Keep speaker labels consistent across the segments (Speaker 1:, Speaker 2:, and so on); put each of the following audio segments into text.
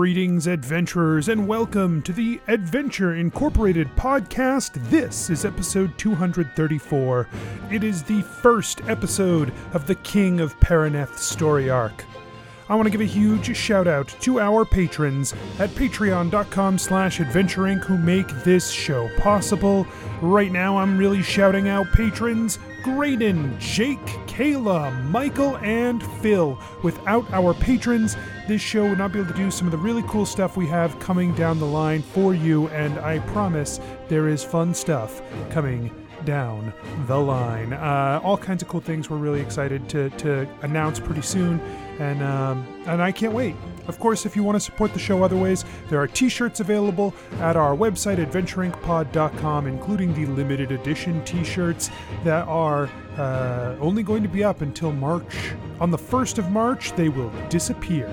Speaker 1: Greetings, adventurers, and welcome to the Adventure Incorporated podcast. This is episode 234. It is the first episode of the King of Paraneth story arc. I want to give a huge shout out to our patrons at patreon.com slash adventureinc who make this show possible. Right now, I'm really shouting out patrons Graydon, Jake, Kayla, Michael, and Phil. Without our patrons, this show would not be able to do some of the really cool stuff we have coming down the line for you, and I promise there is fun stuff coming down the line. Uh, all kinds of cool things we're really excited to, to announce pretty soon, and um, and I can't wait. Of course, if you want to support the show other ways, there are t-shirts available at our website, adventureincpod.com, including the limited edition t-shirts that are uh, only going to be up until March. On the 1st of March, they will disappear.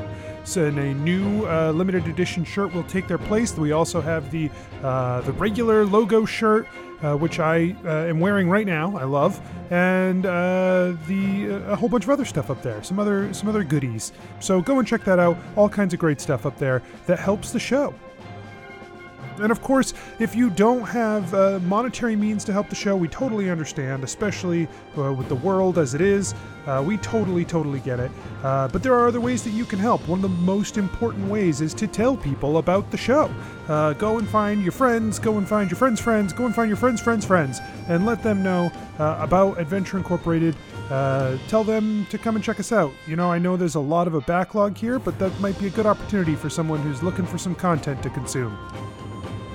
Speaker 1: So, and a new uh, limited edition shirt will take their place. We also have the uh, the regular logo shirt, uh, which I uh, am wearing right now. I love, and uh, the a whole bunch of other stuff up there. Some other some other goodies. So go and check that out. All kinds of great stuff up there that helps the show. And of course, if you don't have uh, monetary means to help the show, we totally understand, especially uh, with the world as it is. Uh, we totally, totally get it. Uh, but there are other ways that you can help. One of the most important ways is to tell people about the show. Uh, go and find your friends, go and find your friends' friends, go and find your friends' friends' friends, and let them know uh, about Adventure Incorporated. tell them to come and check us out. You know, I know there's a lot of a backlog here, but that might be a good opportunity for someone who's looking for some content to consume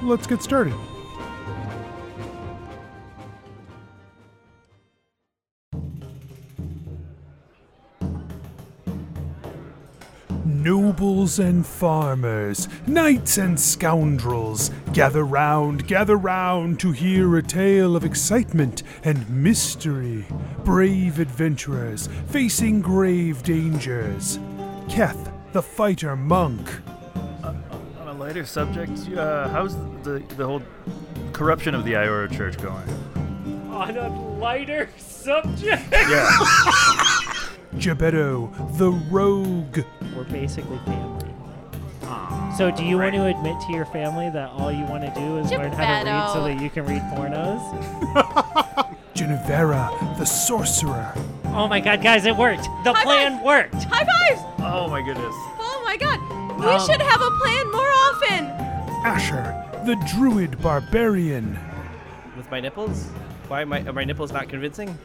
Speaker 1: let's get started. Nobles and farmers, knights and scoundrels, gather round, gather round to hear a tale of excitement and mystery. Brave adventurers facing grave dangers. Keth, the fighter monk,
Speaker 2: lighter subject, uh, how's the the whole corruption of the Iora Church going?
Speaker 3: On a lighter subject.
Speaker 2: Yeah.
Speaker 1: Gebetto, the rogue.
Speaker 3: We're basically family. So, do you want to admit to your family that all you want to do is learn how to read so that you can read pornos?
Speaker 1: Genevera, the sorcerer.
Speaker 3: Oh my god, guys, it worked! The
Speaker 4: High
Speaker 3: plan
Speaker 4: five!
Speaker 3: worked!
Speaker 4: High five!
Speaker 2: oh my goodness.
Speaker 4: Oh my god! We
Speaker 3: Um,
Speaker 4: should have a plan more often!
Speaker 1: Asher, the druid barbarian.
Speaker 5: With my nipples? Why am I, are my nipples not convincing?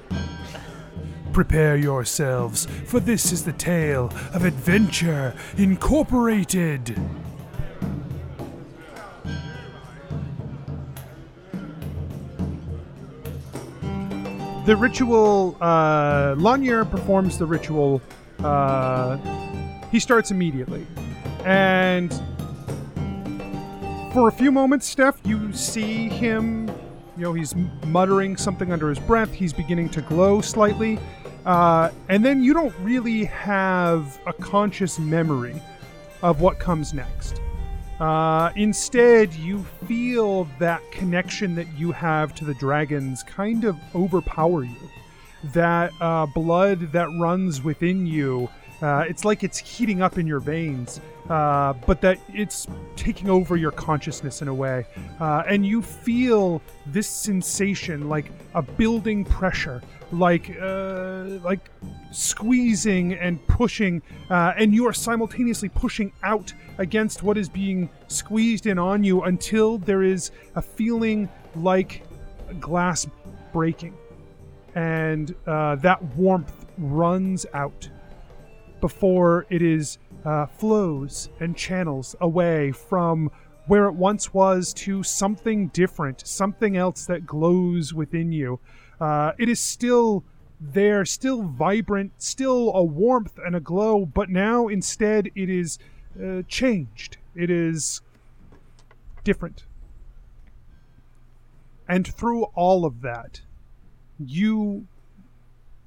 Speaker 1: Prepare yourselves, for this is the tale of Adventure Incorporated. The ritual, uh, Lanier performs the ritual. Uh, he starts immediately. And for a few moments, Steph, you see him, you know, he's muttering something under his breath. He's beginning to glow slightly. Uh, and then you don't really have a conscious memory of what comes next. Uh, instead, you feel that connection that you have to the dragons kind of overpower you. That uh, blood that runs within you, uh, it's like it's heating up in your veins, uh, but that it's taking over your consciousness in a way. Uh, and you feel this sensation like a building pressure, like uh, like squeezing and pushing, uh, and you are simultaneously pushing out against what is being squeezed in on you until there is a feeling like glass breaking, and uh, that warmth runs out before it is uh, flows and channels away from where it once was to something different, something else that glows within you. Uh, it is still there, still vibrant, still a warmth and a glow, but now instead it is uh, changed. It is different. And through all of that, you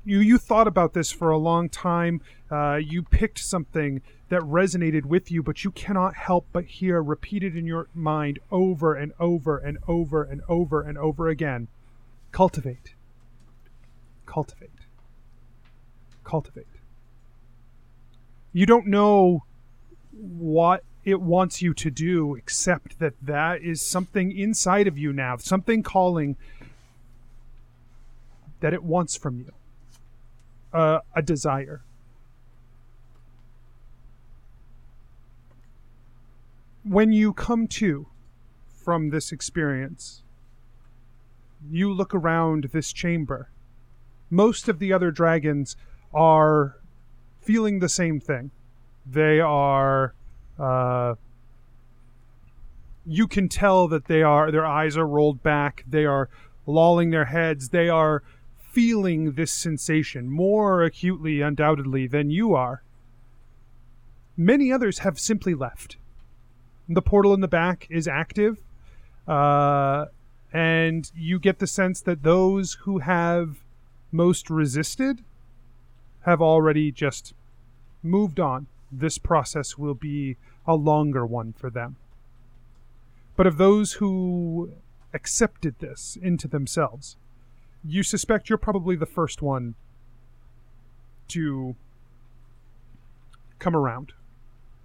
Speaker 1: you you thought about this for a long time. Uh, you picked something that resonated with you, but you cannot help but hear repeated in your mind over and over and over and over and over again. Cultivate. Cultivate. Cultivate. You don't know what it wants you to do, except that that is something inside of you now, something calling that it wants from you. Uh, a desire. When you come to from this experience, you look around this chamber. Most of the other dragons are feeling the same thing. They are. Uh, you can tell that they are. Their eyes are rolled back. They are lolling their heads. They are feeling this sensation more acutely, undoubtedly, than you are. Many others have simply left. The portal in the back is active, uh, and you get the sense that those who have most resisted have already just moved on. This process will be a longer one for them. But of those who accepted this into themselves, you suspect you're probably the first one to come around.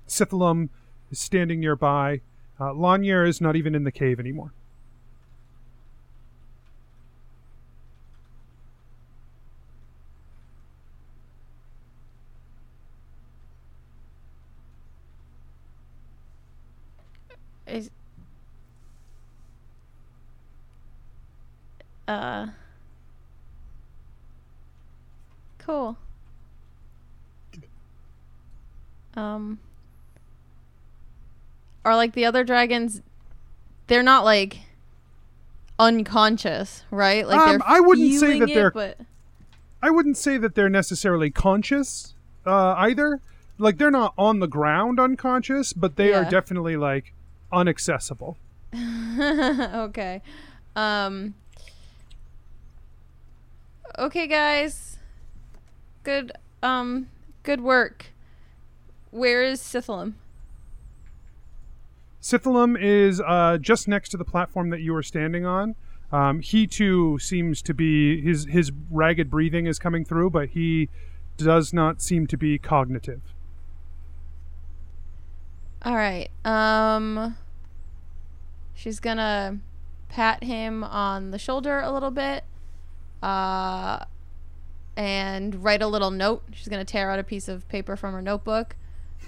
Speaker 1: Sithalum is standing nearby. Uh, Lanier is not even in the cave anymore.
Speaker 6: Is uh cool. Um are like the other dragons they're not like unconscious, right? Like
Speaker 1: Um, I wouldn't say that
Speaker 6: it,
Speaker 1: they're-
Speaker 6: but
Speaker 1: I wouldn't say that they're necessarily conscious uh, either. Like they're not on the ground unconscious, but they are definitely like unaccessible.
Speaker 6: okay. Um Okay guys. Good um good work. Where is Sithalum?
Speaker 1: Sithalum is uh, just next to the platform that you are standing on. Um, he too seems to be his his ragged breathing is coming through, but he does not seem to be cognitive.
Speaker 6: All right. Um she's to pat him on the shoulder a little bit. Uh and write a little note. She's to tear out a piece of paper from her notebook.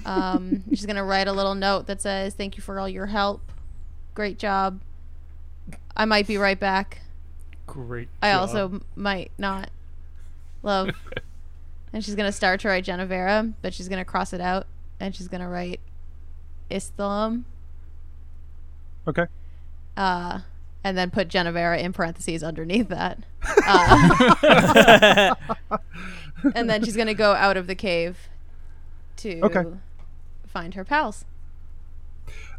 Speaker 6: Um she's going to write a little note that says, "Thank you for all your help. Great job. I might be right back.
Speaker 3: Great.
Speaker 6: I
Speaker 3: job.
Speaker 6: also might not love." and she's going to start to write Genevera, but she's going to cross it out and she's going to write Islam.
Speaker 1: Okay.
Speaker 6: uh, and then put Genevera in parentheses underneath that. Uh, and then she's gonna go out of the cave to
Speaker 1: Okay.
Speaker 6: Find her pals.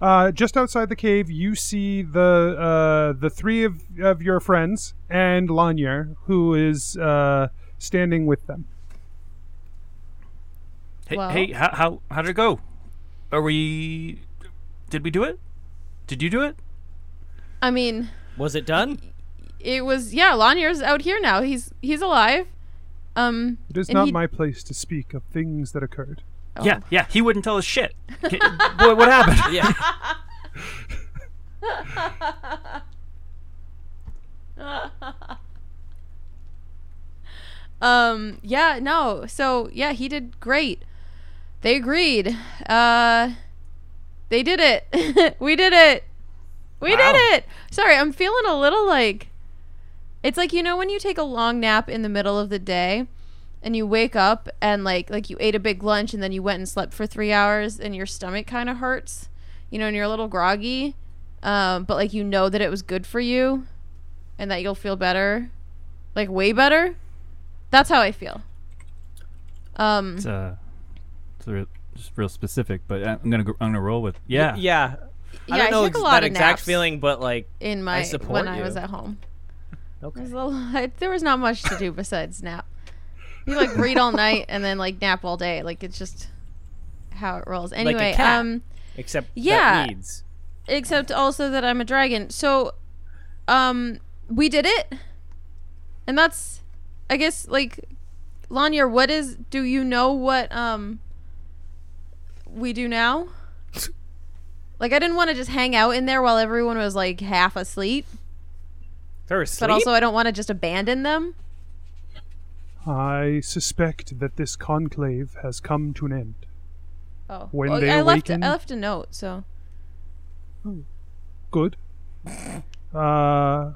Speaker 1: Uh, just outside the cave, you see the uh, the three of, of your friends and Lanier, who is uh, standing with them.
Speaker 2: Hey,
Speaker 6: Well-
Speaker 2: hey, how, how how did it go? Are we? Did we do it? Did you do it?
Speaker 6: I mean,
Speaker 5: Was it done?
Speaker 6: it was yeah. Lanier's out here now. He's he's alive. Um,
Speaker 1: It is not
Speaker 6: he-
Speaker 1: my place to speak of things that occurred.
Speaker 6: Oh.
Speaker 2: Yeah, yeah. He wouldn't tell us shit. K- Boy, what happened?
Speaker 5: Yeah.
Speaker 6: Um, yeah, no. So yeah, he did great. They agreed. Uh, they did it. we did it. We
Speaker 2: Wow.
Speaker 6: did it. Sorry, I'm feeling a little like. It's like you know when you take a long nap in the middle of the day, and you wake up and like like you ate a big lunch and then you went and slept for three hours and your stomach kind of hurts, you know, and you're a little groggy, um, but like you know that it was good for you, and that you'll feel better, like way better. That's how I feel. Um,
Speaker 2: It's uh, it's real, just real specific, but I'm gonna go, I'm gonna roll with yeah.
Speaker 5: Yeah.
Speaker 6: yeah,
Speaker 5: I don't know
Speaker 6: took a lot
Speaker 5: that
Speaker 6: of
Speaker 5: exact feeling, but like,
Speaker 6: in my
Speaker 5: support
Speaker 6: when I was at home. There
Speaker 5: okay.
Speaker 6: was, a lot, there was not much to do besides nap. You like read all night and then like nap all day. Like it's just how it rolls. Anyway,
Speaker 5: cat.
Speaker 6: um,
Speaker 5: Except
Speaker 6: Yeah.
Speaker 5: that needs.
Speaker 6: except also that I'm a dragon. So, um, we did it, and that's, I guess, like, Lanier. What is? Do you know what um we do now? Like I didn't want to just hang out in there while everyone was like half asleep,
Speaker 5: They're
Speaker 6: but also I don't want to just abandon them.
Speaker 1: I suspect that this conclave has come to an end.
Speaker 6: Oh,
Speaker 1: When
Speaker 6: Well,
Speaker 1: they
Speaker 6: I left
Speaker 1: awaken-
Speaker 6: I left a note, so
Speaker 1: Good. Uh,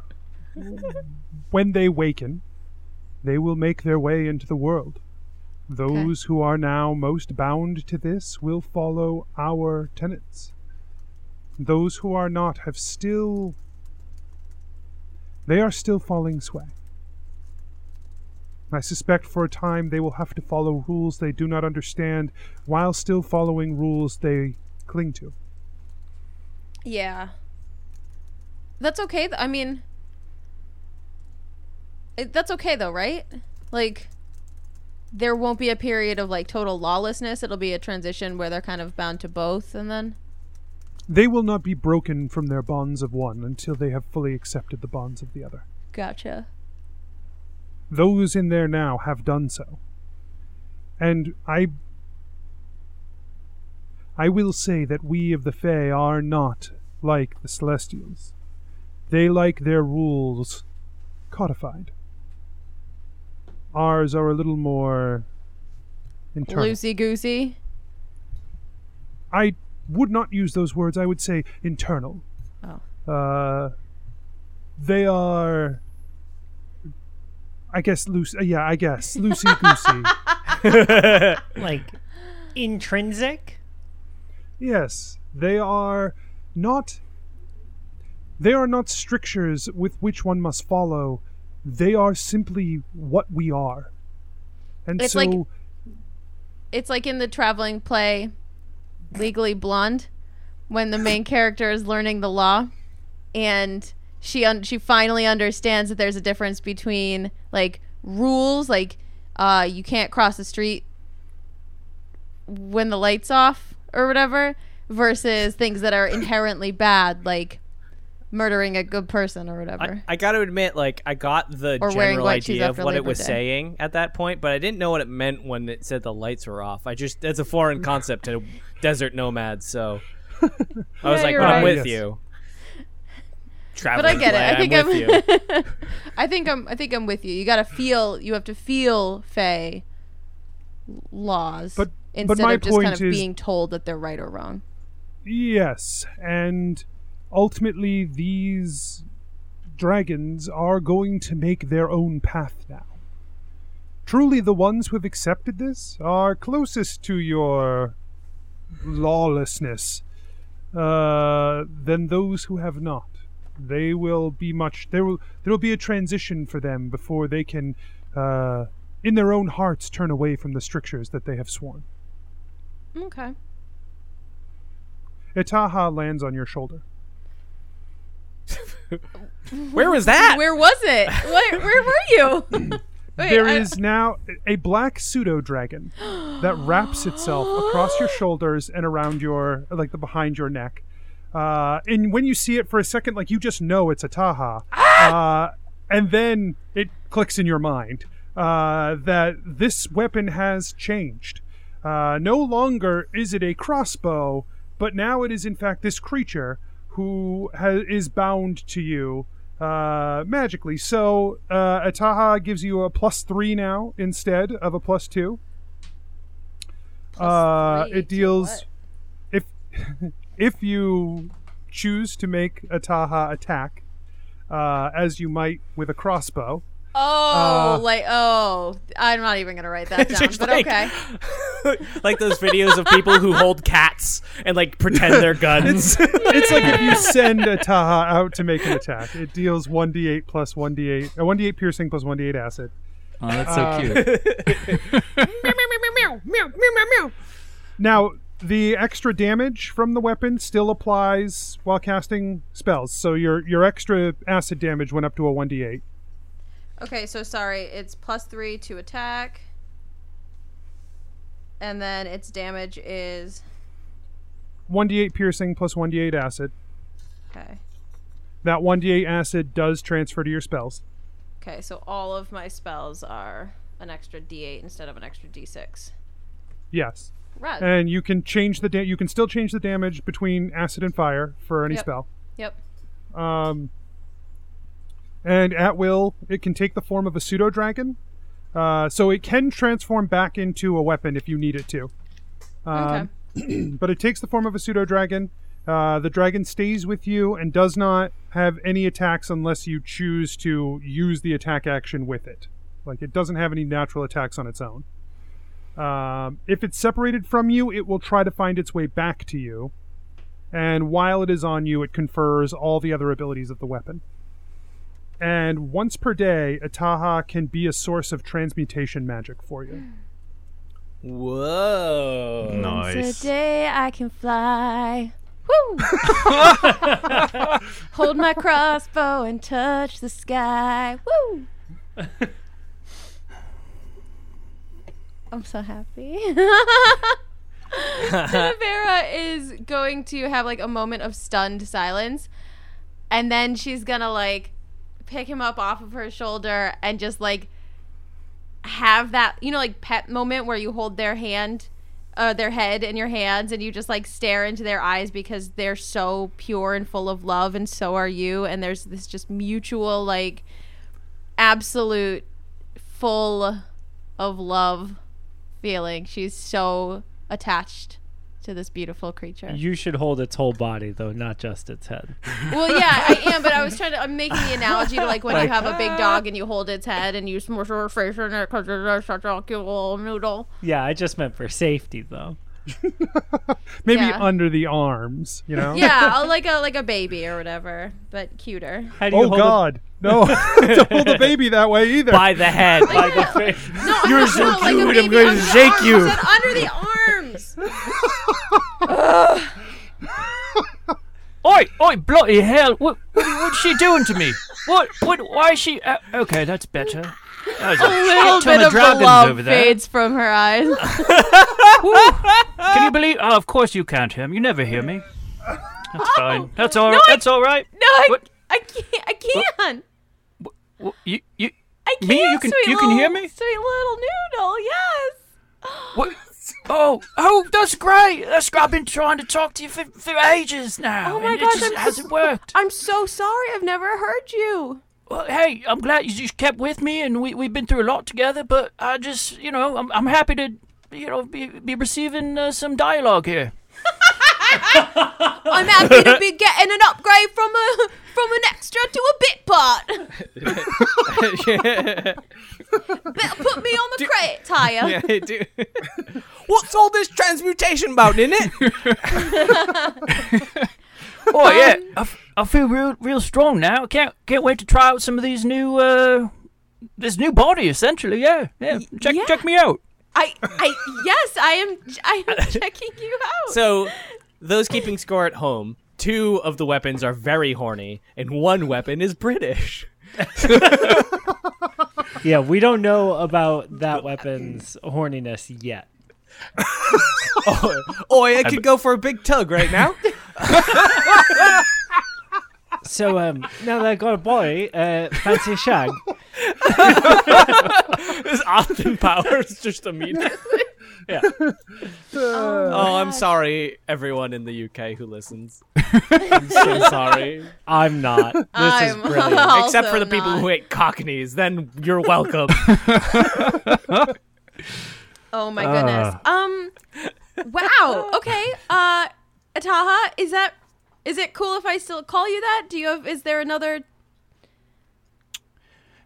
Speaker 1: when they waken, they will make their way into the world. Those who are now most bound to this will follow our tenets. Those who are not have still. They are still falling sway. I suspect for a time they will have to follow rules they do not understand while still following rules they cling to.
Speaker 6: yeah. That's okay. th- I mean, it, that's okay though, right? Like, there won't be a period of like total lawlessness. It'll be a transition where they're kind of bound to both, and then
Speaker 1: They will not be broken from their bonds of one until they have fully accepted the bonds of the other.
Speaker 6: gotcha.
Speaker 1: Those in there now have done so. And I I will say that we of the Fae are not like the Celestials. They like their rules codified. Ours are a little more internal.
Speaker 6: Loosey goosey.
Speaker 1: I would not use those words. I would say internal.
Speaker 6: Oh.
Speaker 1: Uh, they are. I guess loose. Uh, yeah, I guess loosey goosey.
Speaker 3: Like intrinsic?
Speaker 1: yes, they are not. They are not strictures with which one must follow. They are simply what we are. And
Speaker 6: It's
Speaker 1: so,
Speaker 6: like- It's like in the traveling play Legally Blonde when the main character is learning the law and she un- she finally understands that there's a difference between like rules like uh you can't cross the street when the lights off or whatever versus things that are inherently bad like murdering a good person or whatever.
Speaker 5: I, I got to admit, like, I got the
Speaker 6: Or
Speaker 5: general idea of
Speaker 6: after
Speaker 5: what it was
Speaker 6: Day.
Speaker 5: saying at that point, but I didn't know what it meant when it said the lights were off. I just, it's a foreign concept to desert nomads, so I was
Speaker 6: Yeah,
Speaker 5: like,
Speaker 6: you're
Speaker 5: but I'm with
Speaker 1: Yes.
Speaker 5: you.
Speaker 6: But I
Speaker 5: Traveling
Speaker 6: get it. I think
Speaker 5: I'm
Speaker 6: I'm.
Speaker 5: you.
Speaker 6: I think I'm. I think I'm with you. You got to feel. You have to feel Fey laws,
Speaker 1: But- but
Speaker 6: instead
Speaker 1: my
Speaker 6: of just kind
Speaker 1: point
Speaker 6: of
Speaker 1: is-
Speaker 6: being told that they're right or wrong.
Speaker 1: Yes, and ultimately these dragons are going to make their own path now. Truly, the ones who have accepted this are closest to your lawlessness uh, than those who have not. They will be much. There will there will be a transition for them before they can, uh, in their own hearts, turn away from the strictures that they have sworn.
Speaker 6: Okay.
Speaker 1: Ataha lands on your shoulder.
Speaker 5: Where was that?
Speaker 6: Where was it? Where, where were you? Wait,
Speaker 1: There
Speaker 6: I-
Speaker 1: is now a black pseudo dragon that wraps itself across your shoulders and around your like the behind your neck. Uh, and when you see it for a second, like you just know it's a Taha. Uh, and then it clicks in your mind uh, that this weapon has changed. Uh, no longer is it a crossbow, but now it is in fact this creature who ha- is bound to you uh, magically. So uh, taha gives you a plus three now instead of a plus two. uh,
Speaker 6: three
Speaker 1: it deals if if you choose to make Ataha attack, uh, as you might with a crossbow.
Speaker 6: Oh,
Speaker 1: Uh,
Speaker 6: like oh, I'm not even gonna write that down. But
Speaker 5: like-
Speaker 6: okay.
Speaker 5: like those videos of people who hold cats and like pretend they're guns.
Speaker 1: It's like if you send a Taha out to make an attack. It deals 1d8 plus 1d8, uh, 1d8 piercing plus 1d8 acid.
Speaker 7: Oh, that's so
Speaker 1: Uh,
Speaker 7: cute.
Speaker 1: Now, the extra damage from the weapon still applies while casting spells. So your your extra acid damage went up to a 1d8.
Speaker 6: Okay, so sorry. It's plus three to attack, and then its damage is
Speaker 1: 1d8 piercing plus 1d8 acid.
Speaker 6: okay.
Speaker 1: That 1d8 acid does transfer to your spells.
Speaker 6: Okay, so all of my spells are an extra D8 instead of an extra D6.
Speaker 1: Yes.
Speaker 6: Rad.
Speaker 1: and you can change the da- you can still change the damage between acid and fire for any
Speaker 6: Yep.
Speaker 1: spell.
Speaker 6: Yep.
Speaker 1: Um, and at will, it can take the form of a pseudo dragon. Uh, so it can transform back into a weapon if you need it to. Um, but it takes the form of a pseudo dragon. Uh, the dragon stays with you and does not have any attacks unless you choose to use the attack action with it. Like it doesn't have any natural attacks on its own. Um, if it's separated from you, it will try to find its way back to you. And while it is on you, it confers all the other abilities of the weapon. And once per day, Ataha can be a source of transmutation magic for you.
Speaker 5: Whoa.
Speaker 8: Nice.
Speaker 6: Today I can fly. Woo! Hold my crossbow and touch the sky. Woo! I'm so happy. Vera is going to have like a moment of stunned silence, and then she's gonna like pick him up off of her shoulder and just like have that you know like pet moment where you hold their hand uh, their head in your hands and you just like stare into their eyes because they're so pure and full of love and so are you and there's this just mutual like absolute full of love feeling she's so attached to this beautiful creature
Speaker 3: You should hold its whole body though, not just its head.
Speaker 6: well yeah i am but i was trying to i'm making the analogy to like when you have a big dog ah. and you hold its head and you smush your face in it because it's such a cute little noodle
Speaker 3: Yeah, I just meant for safety though.
Speaker 1: Maybe
Speaker 6: Yeah.
Speaker 1: under the arms, you know?
Speaker 6: yeah like a like a baby or whatever but cuter
Speaker 3: How do you
Speaker 1: Oh
Speaker 3: hold it
Speaker 1: God, no! Don't hold the baby that way either.
Speaker 5: By the head.
Speaker 3: by the face?
Speaker 6: No,
Speaker 5: You're
Speaker 6: no,
Speaker 5: so
Speaker 6: no, like
Speaker 5: cute, I'm gonna shake
Speaker 6: arms.
Speaker 5: you.
Speaker 6: I said under the arms.
Speaker 7: Oi, oi, bloody hell! What, what, what's she doing to me? What, what? Why is she? Uh, okay, that's better. There's a,
Speaker 6: A little
Speaker 7: ton
Speaker 6: bit
Speaker 7: of
Speaker 6: of the love
Speaker 7: over there.
Speaker 6: fades from her eyes.
Speaker 7: Can you believe? Oh, of course you can't hear me. You never hear me. That's fine. That's all.
Speaker 6: No, I-
Speaker 7: that's all right.
Speaker 6: No, I,
Speaker 7: What?
Speaker 6: I can't. I can't.
Speaker 7: Well, You, you,
Speaker 6: I can't.
Speaker 7: Me? You can- you can hear me?
Speaker 6: Sweet little noodle. Yes.
Speaker 7: what? Oh, oh, that's great. That's great. I've been trying to talk to you for, for ages now.
Speaker 6: Oh my
Speaker 7: and
Speaker 6: gosh,
Speaker 7: it just
Speaker 6: I'm
Speaker 7: hasn't
Speaker 6: so-
Speaker 7: worked.
Speaker 6: I'm so sorry. I've never heard you.
Speaker 7: Well, hey, I'm glad you just kept with me, and we we've been through a lot together. But I just, you know, I'm I'm happy to, you know, be be receiving uh, some dialogue here.
Speaker 6: I'm happy to be getting an upgrade from a from an extra to a bit part. Better put me on the credit tire.
Speaker 5: Yeah, do. What's all this transmutation about, in it?
Speaker 7: Oh
Speaker 6: Um,
Speaker 7: yeah, I, f- I feel real real strong now. Can't can't wait to try out some of these new uh this new body essentially. Yeah, yeah. Check
Speaker 6: yeah.
Speaker 7: check me out.
Speaker 6: I, I, yes, I am. I am checking you out.
Speaker 5: So, those keeping score at home, two of the weapons are very horny, and one weapon is British.
Speaker 3: Yeah, we don't know about that weapon's horniness yet.
Speaker 5: Oi, I could go for a big tug right now.
Speaker 3: So um, now that I got a boy, uh, fancy a shag.
Speaker 5: This Austin Powers just immediately.
Speaker 3: Yeah.
Speaker 5: Oh, I'm sorry, everyone in the UK who listens. I'm so sorry.
Speaker 3: I'm not. This
Speaker 6: I'm
Speaker 3: is brilliant.
Speaker 6: also
Speaker 5: Except for the people
Speaker 6: not.
Speaker 5: who hate cockneys, then you're welcome.
Speaker 6: Oh my goodness. Um. Wow. Okay. Uh, Ataha, is that is it cool if I still call you that? Do you have? Is there another?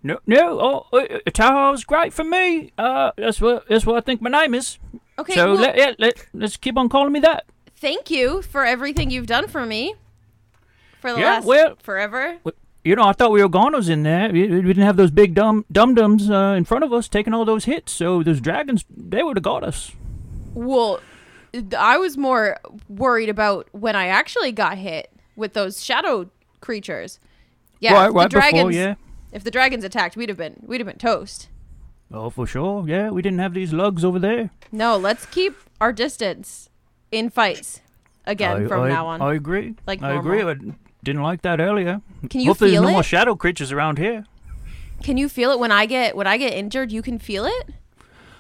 Speaker 7: No, no. Oh, uh, Tahoe's great for me. Uh, that's what that's what I think my name is.
Speaker 6: Okay.
Speaker 7: so
Speaker 6: well,
Speaker 7: let, yeah, let let's keep on calling me that.
Speaker 6: thank you for everything you've done for me. For the
Speaker 7: Yeah,
Speaker 6: last
Speaker 7: well-
Speaker 6: forever.
Speaker 7: You know, I thought we were goners in there. We, we didn't have those big dum dum dums uh, in front of us taking all those hits. So those dragons, they would have got us.
Speaker 6: Well, I was more worried about when I actually got hit with those shadow creatures. Yeah,
Speaker 7: right, right
Speaker 6: the dragons.
Speaker 7: before, yeah.
Speaker 6: If the dragons attacked, we'd have been we'd have been toast.
Speaker 7: Oh, for sure. Yeah, we didn't have these lugs over there.
Speaker 6: No, let's keep our distance in fights again
Speaker 7: I,
Speaker 6: from
Speaker 7: I,
Speaker 6: now on.
Speaker 7: I agree.
Speaker 6: Like
Speaker 7: I agree. I didn't like that earlier.
Speaker 6: Can you
Speaker 7: Hopefully,
Speaker 6: feel
Speaker 7: there's no
Speaker 6: it?
Speaker 7: more shadow creatures around here.
Speaker 6: Can you feel it when I get when I get injured? You can feel it.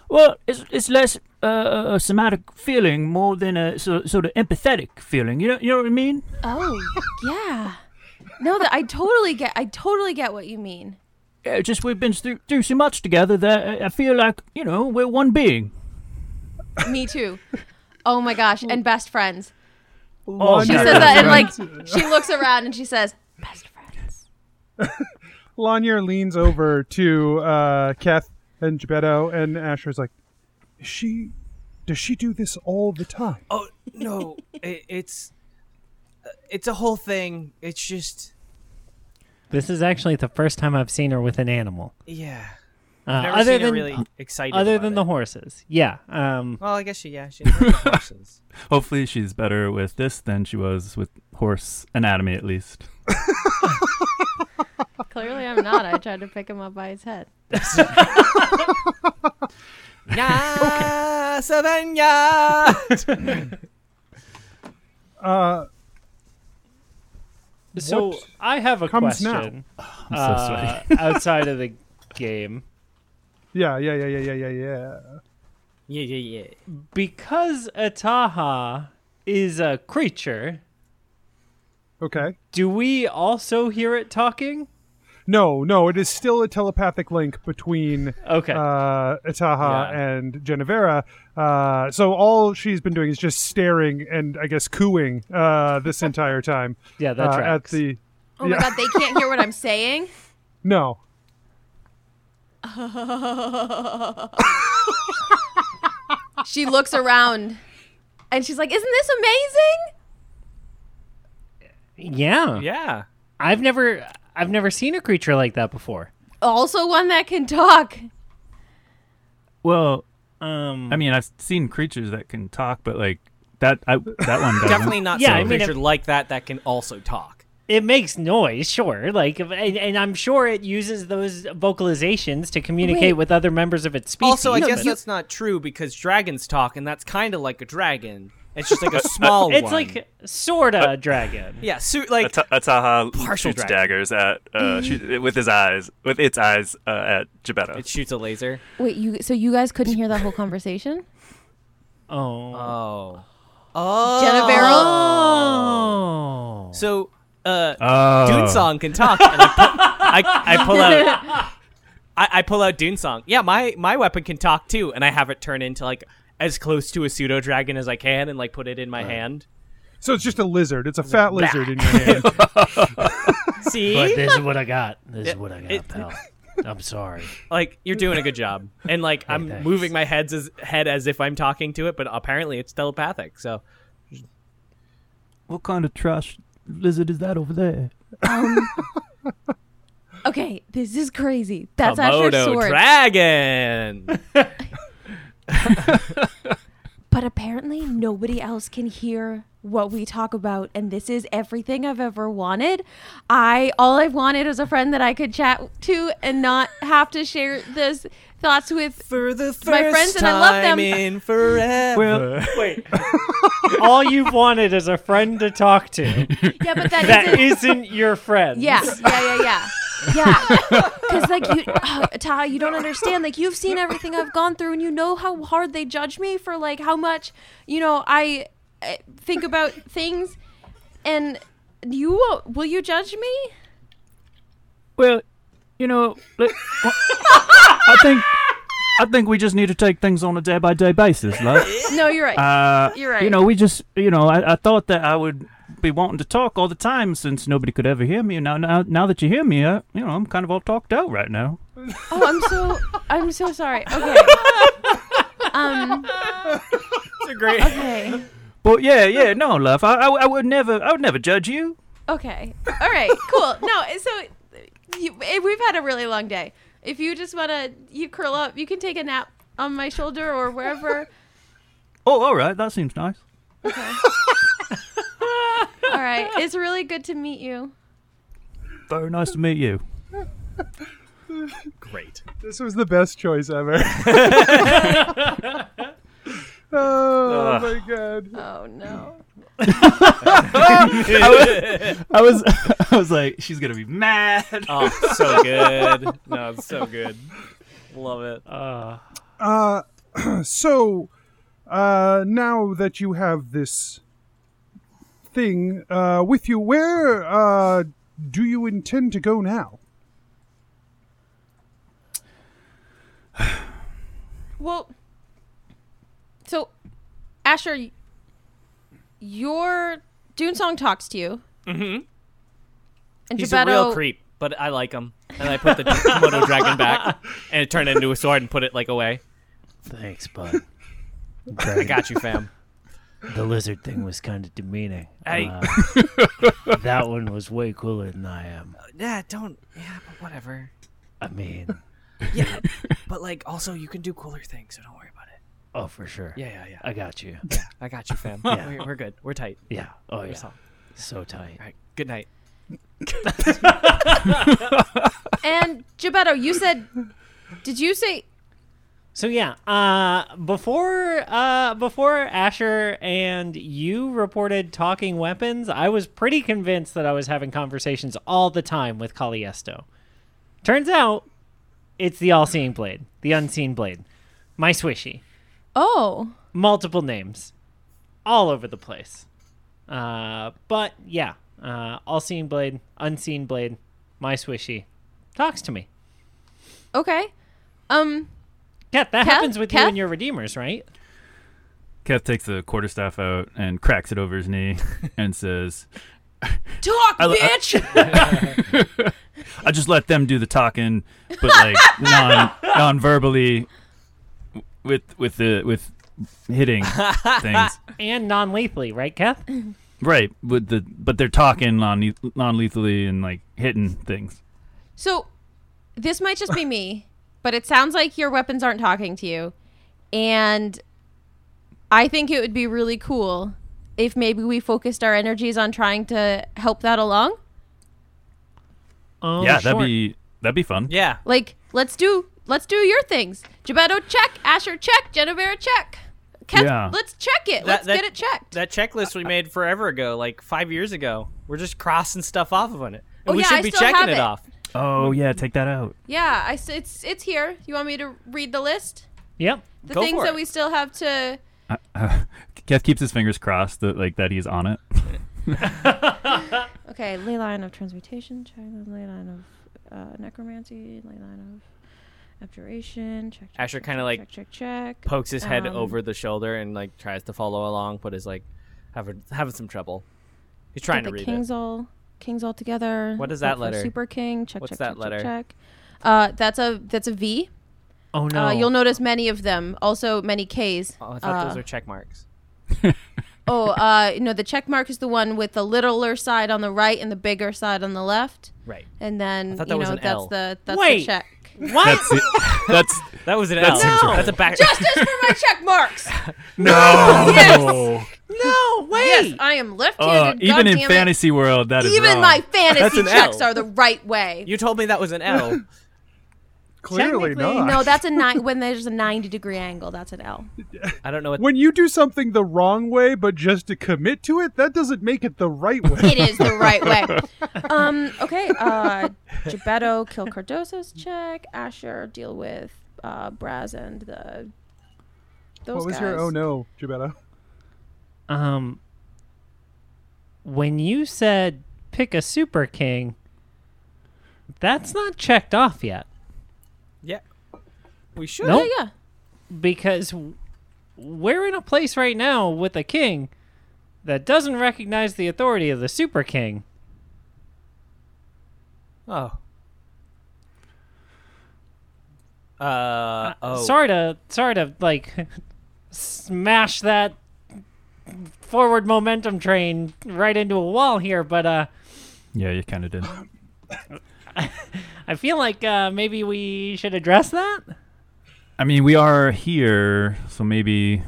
Speaker 7: Well, it's it's less
Speaker 9: a, a, a somatic feeling more than a so, sort of empathetic feeling. You know, you know what I mean?
Speaker 6: Oh, yeah. No, that I totally get. I totally get what you mean.
Speaker 9: Yeah, just we've been through, through so much together that I- I feel like you know we're one being.
Speaker 6: Me too. Oh my gosh, and best friends.
Speaker 9: Oh,
Speaker 6: She says that and like she looks around and she says, "Best friends."
Speaker 1: Lanier leans over to uh, Keth and Gebetto, and Asher's like, "Is she? Does she do this all the time?"
Speaker 5: Oh no, it, it's it's a whole thing. It's just
Speaker 3: This is actually the first time I've seen her with an animal.
Speaker 5: yeah.
Speaker 3: Uh,
Speaker 5: never
Speaker 3: other
Speaker 5: seen
Speaker 3: than
Speaker 5: her really excited.
Speaker 3: other
Speaker 5: about
Speaker 3: than
Speaker 5: it.
Speaker 3: the horses. Yeah. Um,
Speaker 5: Well, I guess she yeah she horses.
Speaker 7: Hopefully, she's better with this than she was with horse anatomy, at least.
Speaker 6: Clearly, I'm not. I tried to pick him up by his head.
Speaker 5: Yeah, Savannah.
Speaker 1: Uh,
Speaker 3: so
Speaker 1: What
Speaker 3: I have a
Speaker 1: comes now?
Speaker 3: question.
Speaker 7: I'm so
Speaker 3: uh,
Speaker 7: sorry.
Speaker 3: outside of the game,
Speaker 1: yeah, yeah, yeah, yeah, yeah, yeah, yeah.
Speaker 5: yeah, yeah, yeah.
Speaker 3: because Ataha is a creature.
Speaker 1: Okay.
Speaker 3: Do we also hear it talking?
Speaker 1: No, no, it is still a telepathic link between
Speaker 3: Okay.
Speaker 1: uh, Ataha
Speaker 3: Yeah.
Speaker 1: and Genevera. Uh, so all she's been doing is just staring and I guess cooing uh, this entire time.
Speaker 3: yeah, that
Speaker 1: uh, at
Speaker 3: tracks.
Speaker 1: the
Speaker 6: Oh my god, they can't hear what I'm saying.
Speaker 1: no.
Speaker 6: She looks around, and she's like, "Isn't this amazing?"
Speaker 3: yeah.
Speaker 5: Yeah.
Speaker 3: I've never I've never seen a creature like that before.
Speaker 6: Also, one that can talk.
Speaker 7: Well,
Speaker 3: Um
Speaker 7: I mean, I've seen creatures that can talk, but like that, I, that one doesn't.
Speaker 5: Definitely not
Speaker 3: Yeah,
Speaker 5: some
Speaker 3: I mean,
Speaker 5: creature
Speaker 3: if-
Speaker 5: like that that can also talk.
Speaker 3: it makes noise, sure. Like and, and I'm sure it uses those vocalizations to communicate
Speaker 6: Wait.
Speaker 3: with other members of its species.
Speaker 5: Also, I
Speaker 6: No,
Speaker 5: guess
Speaker 6: you-
Speaker 5: that's not true because dragons talk, and that's kind of like a dragon. It's just like a small
Speaker 3: it's
Speaker 5: one.
Speaker 3: like sorta a dragon.
Speaker 5: yeah, su- like
Speaker 10: Ata- Ataha
Speaker 5: Partial
Speaker 10: shoots
Speaker 5: dragon.
Speaker 10: daggers at uh, shoot, with his eyes, with its eyes uh, at Gebetto.
Speaker 5: it shoots a laser.
Speaker 6: Wait, you so you guys couldn't hear that whole conversation?
Speaker 3: Oh.
Speaker 5: Oh. Oh.
Speaker 6: Genevera?
Speaker 3: Oh.
Speaker 5: So, uh,
Speaker 7: Oh.
Speaker 5: Dune Song can talk, and I, pu- I, I pull out. I, I pull out Dune Song. Yeah, my my weapon can talk too, and I have it turn into like as close to a pseudo dragon as I can, and like put it in my hand.
Speaker 1: So it's just a lizard. It's a fat lizard in your hand.
Speaker 5: See,
Speaker 3: But this is what I got. This is what I got,
Speaker 5: it-
Speaker 3: pal. I'm sorry.
Speaker 5: like you're doing a good job, and like I'm
Speaker 3: thanks.
Speaker 5: moving my head's as head as if I'm talking to it, but apparently it's telepathic. So
Speaker 7: What kind of trash lizard is that over there?
Speaker 6: Um, okay, this is crazy. That's Asher's
Speaker 5: Komodo
Speaker 6: sword.
Speaker 5: dragon.
Speaker 6: But apparently, nobody else can hear what we talk about, and this is everything I've ever wanted. I all I've wanted is a friend that I could chat to and not have to share this thoughts with.
Speaker 5: For the first
Speaker 6: My friends and I love them.
Speaker 5: time in forever.
Speaker 7: Well,
Speaker 3: Wait. All you've wanted is a friend to talk to
Speaker 6: Yeah, but that
Speaker 3: that
Speaker 6: isn't.
Speaker 3: isn't your friend.
Speaker 6: Yeah, yeah, yeah, yeah. Yeah, because like you, uh, Ty, you don't understand. Like you've seen everything I've gone through, and you know how hard they judge me for like how much you know I uh, think about things. And you won't- will you judge me?
Speaker 7: well, you know, let- I think, I think we just need to take things on a day by day basis, love.
Speaker 6: No, you're right.
Speaker 7: Uh,
Speaker 6: You're right.
Speaker 7: You know, we just, you know, I, I thought that I would be wanting to talk all the time since nobody could ever hear me. Now, now, now that you hear me, I, you know, I'm kind of all talked out right now.
Speaker 6: oh, I'm so I'm so sorry. Okay. Um.
Speaker 5: It's a great.
Speaker 6: Okay.
Speaker 7: But yeah, yeah, no, love, I, I, I would never, I would never judge you.
Speaker 6: Okay. All right. Cool. No. So you, eh, we've had a really long day. If you just want to, you curl up. You can take a nap on my shoulder or wherever.
Speaker 7: Oh, all right, that seems nice.
Speaker 6: Okay. All right. It's really good to meet you.
Speaker 7: Very nice to meet you.
Speaker 5: Great.
Speaker 1: this was the best choice ever. oh my god.
Speaker 6: Oh no.
Speaker 7: I was, I was like, she's gonna be mad.
Speaker 5: Oh, so good. No, it's so good. Love it.
Speaker 3: Uh,
Speaker 1: Uh, so uh, now that you have this thing uh, with you, where uh, do you intend to go now?
Speaker 6: Well, so Asher, your Dune song talks to you,
Speaker 5: Mm-hmm.
Speaker 6: and
Speaker 5: He's
Speaker 6: Gebetto.
Speaker 5: a real creep, but I like him. And I put the Komodo dragon back, and it turned into a sword and put it like away.
Speaker 9: Thanks, bud.
Speaker 5: I got you, fam.
Speaker 9: The lizard thing was kind of demeaning.
Speaker 5: Hey.
Speaker 9: Uh, that one was way cooler than I am.
Speaker 5: Yeah, don't. Yeah, but whatever.
Speaker 9: I mean,
Speaker 5: Yeah, but like, also you can do cooler things, so don't worry about it.
Speaker 9: oh, for sure.
Speaker 5: Yeah, yeah, yeah.
Speaker 9: I got you.
Speaker 5: Yeah, I got you, fam.
Speaker 9: Yeah.
Speaker 5: We're, we're good. We're tight.
Speaker 9: Yeah. Oh,
Speaker 5: We're
Speaker 9: yeah.
Speaker 5: solid.
Speaker 9: So tight.
Speaker 5: All right. Good night.
Speaker 6: And Gebetto, you said, did you say?
Speaker 3: So yeah, uh, before uh, before Asher and you reported talking weapons, I was pretty convinced that I was having conversations all the time with Caliesto. Turns out, it's the all-seeing blade, the unseen blade, my swishy,
Speaker 6: Oh,
Speaker 3: multiple names, all over the place. Uh, but yeah, uh, all-seeing blade, unseen blade, my swishy, talks to me.
Speaker 6: okay. Um,
Speaker 3: Kat, that
Speaker 6: Kath?
Speaker 3: happens with you and your redeemers, right?
Speaker 7: Keth takes the quarterstaff out and cracks it over his knee and says,
Speaker 6: talk,
Speaker 7: I-
Speaker 6: bitch.
Speaker 7: I just let them do the talking, but like non non verbally with with the with hitting things.
Speaker 3: And non-lethally, right, Kath?
Speaker 7: Right, with the but they're talking non non lethally and like hitting things.
Speaker 6: so, this might just be me, but it sounds like your weapons aren't talking to you, and I think it would be really cool if maybe we focused our energies on trying to help that along.
Speaker 3: Oh,
Speaker 7: yeah,
Speaker 3: sure.
Speaker 7: that'd be that'd be fun.
Speaker 5: Yeah.
Speaker 6: Like, let's do let's do your things. Gebetto check, Asher check, Genevera check. Kev,
Speaker 7: Yeah.
Speaker 6: let's check it.
Speaker 5: That-
Speaker 6: let's
Speaker 5: that-
Speaker 6: get it checked.
Speaker 5: That checklist we made forever ago, like five years ago. We're just crossing stuff off of it. And
Speaker 6: Oh,
Speaker 5: we
Speaker 6: yeah,
Speaker 5: should
Speaker 6: I
Speaker 5: be
Speaker 6: still
Speaker 5: checking
Speaker 6: have
Speaker 5: it.
Speaker 6: it.
Speaker 5: off.
Speaker 7: Oh yeah, take that out.
Speaker 6: yeah, I s- it's it's here. You want me to read the list?
Speaker 3: Yep.
Speaker 6: The
Speaker 5: Go
Speaker 6: things
Speaker 5: for
Speaker 6: that
Speaker 5: it.
Speaker 6: we still have to
Speaker 7: Uh, uh, Keth keeps his fingers crossed that like that he's on it.
Speaker 6: Okay, ley line of transmutation, check the ley line of uh, necromancy, ley line of abjuration, check. check
Speaker 5: Asher
Speaker 6: check,
Speaker 5: kinda,
Speaker 6: check,
Speaker 5: like,
Speaker 6: check check check.
Speaker 5: Pokes his head
Speaker 6: Um,
Speaker 5: over the shoulder and like tries to follow along, but is like having having some trouble. He's trying
Speaker 6: Get
Speaker 5: to
Speaker 6: the
Speaker 5: read
Speaker 6: kings
Speaker 5: it.
Speaker 6: all kings all together.
Speaker 5: What is that letter?
Speaker 6: Super king. Check
Speaker 5: What's
Speaker 6: check
Speaker 5: that
Speaker 6: check
Speaker 5: letter?
Speaker 6: check. Uh, that's a that's a V.
Speaker 3: Oh no.
Speaker 6: Uh, you'll notice many of them. Also many K's.
Speaker 5: Oh, I thought
Speaker 6: Uh,
Speaker 5: those were check marks.
Speaker 6: Oh, uh, no, the check mark is the one with the littler side on the right and the bigger side on the left.
Speaker 5: Right.
Speaker 6: And then
Speaker 5: I thought that
Speaker 6: you know that's
Speaker 5: L.
Speaker 6: the that's
Speaker 3: Wait.
Speaker 6: the check.
Speaker 3: What?
Speaker 7: That's it. That's
Speaker 5: That was an
Speaker 7: That
Speaker 5: L.
Speaker 7: seems right.
Speaker 5: That's a back.
Speaker 6: Justice for my check marks.
Speaker 7: no. Yes.
Speaker 3: no, wait.
Speaker 6: yes, I am left-handed.
Speaker 7: Uh, even in
Speaker 6: goddammit.
Speaker 7: fantasy world, that is
Speaker 6: even
Speaker 7: wrong.
Speaker 6: my fantasy
Speaker 5: an
Speaker 6: checks
Speaker 5: L.
Speaker 6: are the right way.
Speaker 5: You told me that was an L.
Speaker 1: Clearly not.
Speaker 6: no, that's a nine. When there's a ninety degree angle, that's an L.
Speaker 5: I don't know what.
Speaker 1: when you do something the wrong way, but just to commit to it, that doesn't make it the right way.
Speaker 6: It is the right way. Um. Okay. Uh, Gebetto kill Cardoso's check. Asher deal with uh Braz and the. Those
Speaker 1: what was
Speaker 6: guys.
Speaker 1: your oh no, Gebetto?
Speaker 3: Um, when you said pick a super king, that's not checked off yet
Speaker 5: yeah. We should.
Speaker 3: Nope.
Speaker 6: Yeah,
Speaker 3: because we're in a place right now with a king that doesn't recognize the authority of the super king.
Speaker 5: Oh. Uh oh.
Speaker 3: Sorry to sorry to like smash that forward momentum train right into a wall here, but uh
Speaker 7: Yeah, you kind of did.
Speaker 3: I feel like uh maybe we should address that.
Speaker 7: I mean, we are here, so maybe,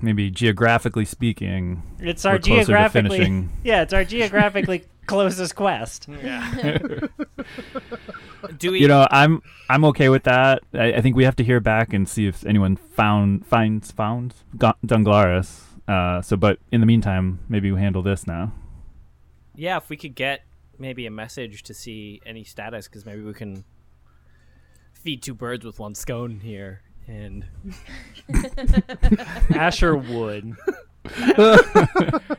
Speaker 7: maybe geographically speaking,
Speaker 3: It's our
Speaker 7: We're closer to
Speaker 3: geographically
Speaker 7: finishing.
Speaker 3: Yeah, it's our geographically closest quest. Yeah.
Speaker 5: Do we?
Speaker 7: you know, I'm I'm okay with that. I, I think we have to hear back and see if anyone found finds found Ga- Dunglaris. Uh, so, but in the meantime, maybe we handle this now.
Speaker 5: yeah, if we could get maybe a message to see any status, because maybe we can feed two birds with one stone here And
Speaker 3: Asher would.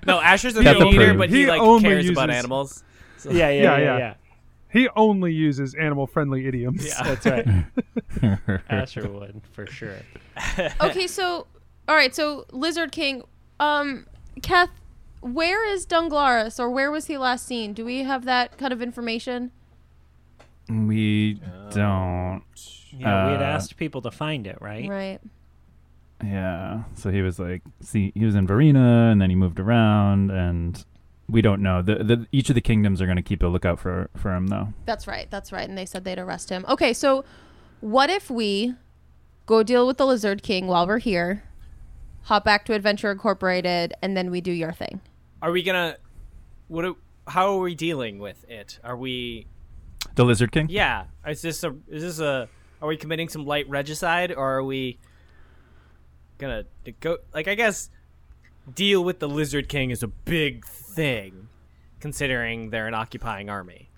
Speaker 5: no, Asher's a
Speaker 7: Cat
Speaker 5: meat eater,
Speaker 7: approved.
Speaker 5: but he,
Speaker 1: He
Speaker 5: like
Speaker 1: only
Speaker 5: cares about
Speaker 1: uses-
Speaker 5: animals.
Speaker 3: Yeah, yeah,
Speaker 1: Yeah,
Speaker 3: yeah,
Speaker 1: yeah.
Speaker 3: yeah.
Speaker 1: He only uses animal-friendly idioms.
Speaker 5: Yeah.
Speaker 3: That's right. Asher would for sure.
Speaker 6: okay, so all right, so Lizard King, um, Kath, where is Dunglaris, or where was he last seen? Do we have that kind of information?
Speaker 7: We don't.
Speaker 3: Yeah, we had
Speaker 7: Uh,
Speaker 3: asked people to find it, right?
Speaker 6: Right.
Speaker 7: Yeah. So he was like, see, he was in Varina, and then he moved around, and we don't know. The, the each of the kingdoms are going to keep a lookout for for him, though.
Speaker 6: That's right. That's right. And they said they'd arrest him. Okay, so what if we go deal with the Lizard King while we're here, hop back to Adventure Incorporated, and then we do your thing?
Speaker 5: Are we gonna? What? do- How are we dealing with it? Are we?
Speaker 7: The Lizard King.
Speaker 5: Yeah. Is this a? Is this a? Are we committing some light regicide, or are we gonna go? Like, I guess deal with the Lizard King is a big thing, considering they're an occupying army.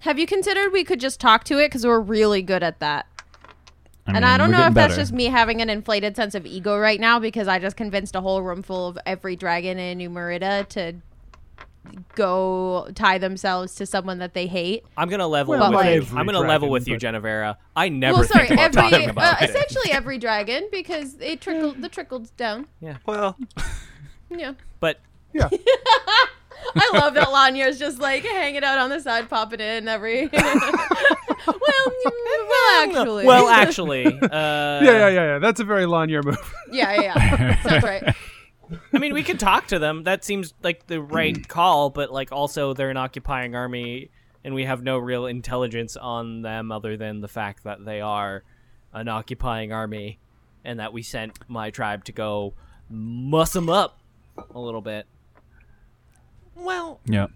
Speaker 6: Have you considered we could just talk to it because we're really good at that?
Speaker 7: I
Speaker 6: and I don't know
Speaker 7: getting
Speaker 6: if that's just me having an inflated sense of ego right now because I just convinced a whole room full of every dragon in New Merida to go tie themselves to someone that they hate.
Speaker 5: I'm gonna level
Speaker 6: Well,
Speaker 5: with
Speaker 6: like-
Speaker 5: you.
Speaker 1: Every
Speaker 5: I'm gonna level with you,
Speaker 1: but-
Speaker 5: Genevera. I never
Speaker 6: well, sorry,
Speaker 5: think about
Speaker 6: every
Speaker 5: talking
Speaker 6: uh,
Speaker 5: it.
Speaker 6: essentially every dragon because it trickled the trickled down. Yeah.
Speaker 10: Well,
Speaker 6: Yeah.
Speaker 5: But
Speaker 1: Yeah.
Speaker 6: I love that Lanya's just like hanging out on the side, popping in every. well, well, actually.
Speaker 5: well, actually, uh,
Speaker 1: Yeah, yeah, yeah, yeah. That's a very Lanier move.
Speaker 6: yeah, yeah, yeah. Sounds right.
Speaker 5: I mean, we could talk to them. That seems like the right mm. call, but like also they're an occupying army, and we have no real intelligence on them other than the fact that they are an occupying army, and that we sent my tribe to go muss them up a little bit.
Speaker 3: Well,
Speaker 7: Yeah.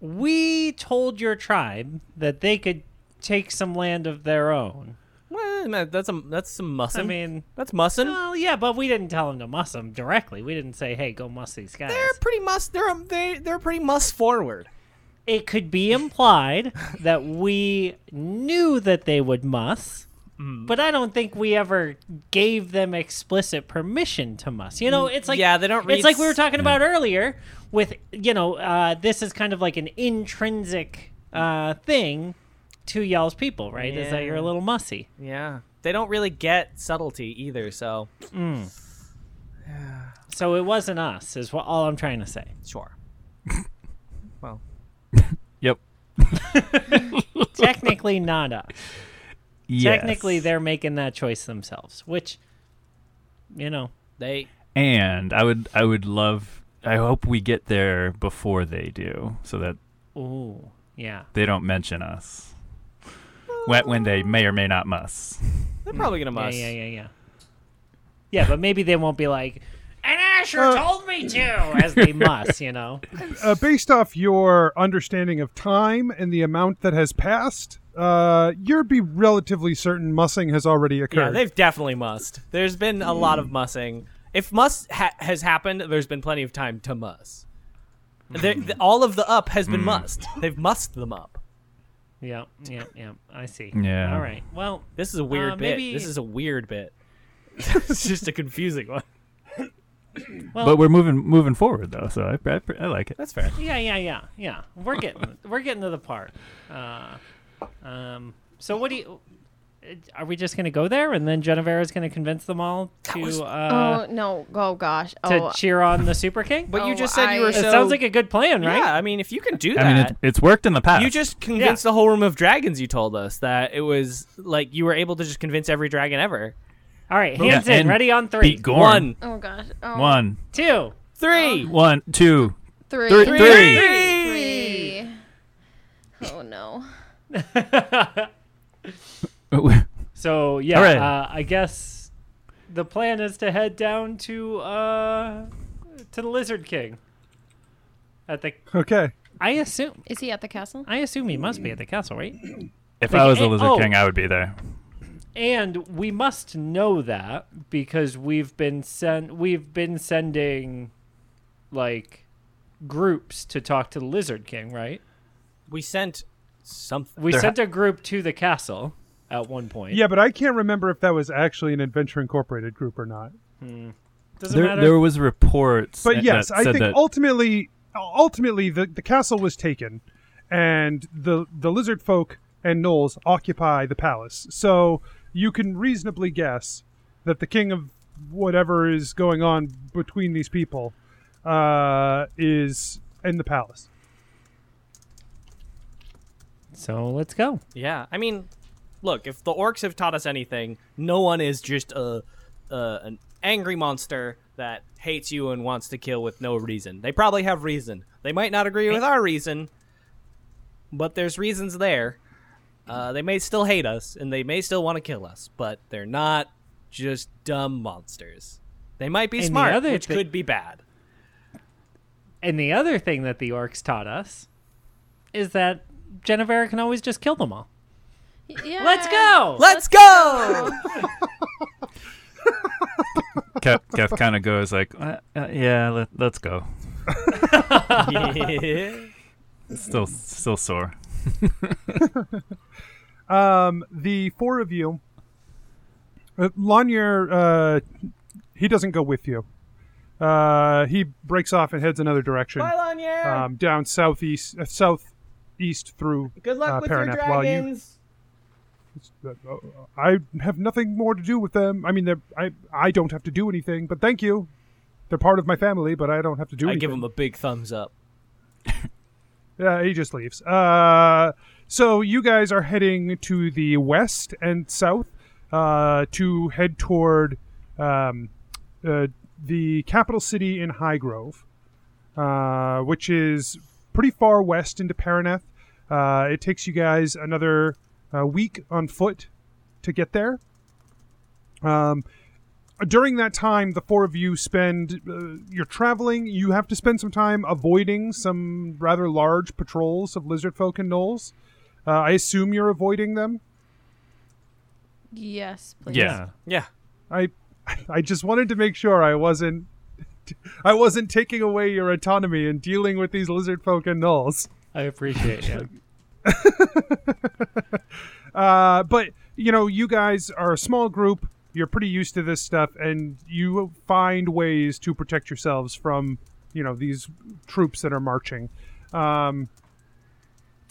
Speaker 3: we told your tribe that they could take some land of their own.
Speaker 5: Well, man, that's a that's some mussing.
Speaker 3: I mean,
Speaker 5: that's mussing.
Speaker 3: well, yeah, but we didn't tell them to muss them directly. We didn't say, "Hey, go muss these guys."
Speaker 5: they're pretty muss. They're they they're pretty muss forward.
Speaker 3: It could be implied that we knew that they would muss,
Speaker 5: Mm.
Speaker 3: but I don't think we ever gave them explicit permission to muss. You know, it's like
Speaker 5: yeah, they don't read
Speaker 3: It's like we were talking about earlier with you know, uh, this is kind of like an intrinsic uh, thing to y'all's people, right? Is that you're a little mussy.
Speaker 5: Yeah, they don't really get subtlety either. So yeah. Mm.
Speaker 3: So it wasn't us, is what all I'm trying to say.
Speaker 5: sure. well,
Speaker 7: Yep.
Speaker 3: Technically, not us.
Speaker 7: Yes.
Speaker 3: Technically, they're making that choice themselves, which, you know,
Speaker 5: they
Speaker 7: And I would I would love I hope we get there before they do so that
Speaker 3: ooh, yeah.
Speaker 7: they don't mention us. When, when they may or may not must.
Speaker 5: they're probably gonna muss.
Speaker 3: Yeah, yeah, yeah, yeah. Yeah, but maybe they won't be like, and Asher
Speaker 1: Uh,
Speaker 3: told me to, as they must, you know.
Speaker 1: Uh, based off your understanding of time and the amount that has passed, uh, you'd be relatively certain mussing has already occurred.
Speaker 5: Yeah, they've definitely mussed. There's been a lot of mussing. If muss ha- has happened, there's been plenty of time to muss. There- the- all of the up has been mussed. They've mussed them up.
Speaker 3: Yeah, yeah, yeah. I see.
Speaker 7: Yeah.
Speaker 3: All right. Well,
Speaker 5: This is a weird
Speaker 3: Uh,
Speaker 5: bit.
Speaker 3: maybe-
Speaker 5: This is a weird bit. it's just a confusing one.
Speaker 3: well.
Speaker 7: But we're moving moving forward though, so I I, I like it.
Speaker 5: That's fair.
Speaker 3: yeah, yeah, yeah, yeah. We're getting we're getting to the part. Uh, um. So what do you? Are we just gonna go there, and then Genevera's gonna convince them all to uh,
Speaker 6: oh no! Oh gosh!
Speaker 3: to
Speaker 6: Oh,
Speaker 3: cheer on the Super King?
Speaker 5: But you
Speaker 6: Oh,
Speaker 5: just said you were
Speaker 6: I-
Speaker 3: it
Speaker 5: so.
Speaker 3: sounds like a good plan, right?
Speaker 5: Yeah, I mean, if you can do that,
Speaker 7: I mean
Speaker 5: that,
Speaker 7: it, it's worked in the past.
Speaker 5: you just convinced the whole room of dragons. You told us that it was like you were able to just convince every dragon ever.
Speaker 3: All right,
Speaker 7: Yeah,
Speaker 3: hands in. Ready on three.
Speaker 7: beat Gorn.
Speaker 5: One,
Speaker 6: oh gosh! Oh,
Speaker 7: One,
Speaker 3: Two.
Speaker 5: three,
Speaker 7: one, two,
Speaker 6: three,
Speaker 7: three,
Speaker 5: three.
Speaker 6: three. Oh no!
Speaker 3: So yeah,
Speaker 7: All right.
Speaker 3: uh, I guess the plan is to head down to uh to the Lizard King. At the,
Speaker 1: okay.
Speaker 3: I assume,
Speaker 6: Is he at the castle?
Speaker 3: I assume he must be at the castle, right?
Speaker 7: If
Speaker 3: Like,
Speaker 7: I was the
Speaker 3: eh,
Speaker 7: Lizard
Speaker 3: oh.
Speaker 7: King, I would be there.
Speaker 3: And we must know that because we've been sent, we've been sending, like, groups to talk to the Lizard King, right?
Speaker 5: We sent something.
Speaker 3: We
Speaker 7: There ha-
Speaker 3: sent a group to the castle. At one point.
Speaker 1: Yeah, but I can't remember if that was actually an Adventure Incorporated group or not.
Speaker 3: Doesn't
Speaker 7: There,
Speaker 3: matter.
Speaker 7: there was reports.
Speaker 1: But
Speaker 7: that
Speaker 1: yes, I
Speaker 7: said
Speaker 1: think
Speaker 7: that
Speaker 1: ultimately, ultimately, the, the castle was taken, and the the lizard folk and gnolls occupy the palace. So you can reasonably guess that the king of whatever is going on between these people uh, is in the palace.
Speaker 3: so let's go.
Speaker 5: Yeah, I mean, look, if the orcs have taught us anything, no one is just a, a an angry monster that hates you and wants to kill with no reason. They probably have reason. They might not agree with our reason, but there's reasons there. Uh, they may still hate us and they may still want to kill us, but they're not just dumb monsters. They might be
Speaker 3: And
Speaker 5: smart, which
Speaker 3: thi-
Speaker 5: could be bad.
Speaker 3: And the other thing that the orcs taught us is that Genevera can always just kill them all.
Speaker 6: Yeah.
Speaker 3: Let's go.
Speaker 5: Let's go!
Speaker 7: Kev, Kev kind of goes like, uh, uh, "Yeah, let, let's go."
Speaker 5: yeah.
Speaker 7: Still, still sore.
Speaker 1: Um, the four of you, uh, Lanier, uh, he doesn't go with you. Uh, he breaks off and heads another direction.
Speaker 5: Bye, Lanier.
Speaker 1: um, down southeast, uh, southeast through.
Speaker 5: Good luck
Speaker 1: uh,
Speaker 5: with your
Speaker 1: Paraneth, while you-
Speaker 5: dragons.
Speaker 1: Uh, I have nothing more to do with them. I mean, they're, I I don't have to do anything, but thank you. They're part of my family, but I don't have to do
Speaker 5: I
Speaker 1: anything.
Speaker 5: give him a big thumbs up.
Speaker 1: Yeah, he just leaves. Uh, so you guys are heading to the west and south uh, to head toward um, uh, the capital city in Highgrove, uh, which is pretty far west into Paraneth. Uh, it takes you guys another uh, week on foot to get there. Um, during that time, the four of you spend, uh, you're traveling, you have to spend some time avoiding some rather large patrols of lizard folk and gnolls. Uh, I assume you're avoiding them.
Speaker 6: Yes, please.
Speaker 7: Yeah.
Speaker 5: Yeah.
Speaker 1: I, I just wanted to make sure I wasn't, I wasn't taking away your autonomy and dealing with these lizard folk and gnolls.
Speaker 3: I appreciate it.
Speaker 1: Uh, but you know, you guys are a small group. You're pretty used to this stuff, and you find ways to protect yourselves from, you know, these troops that are marching. Um,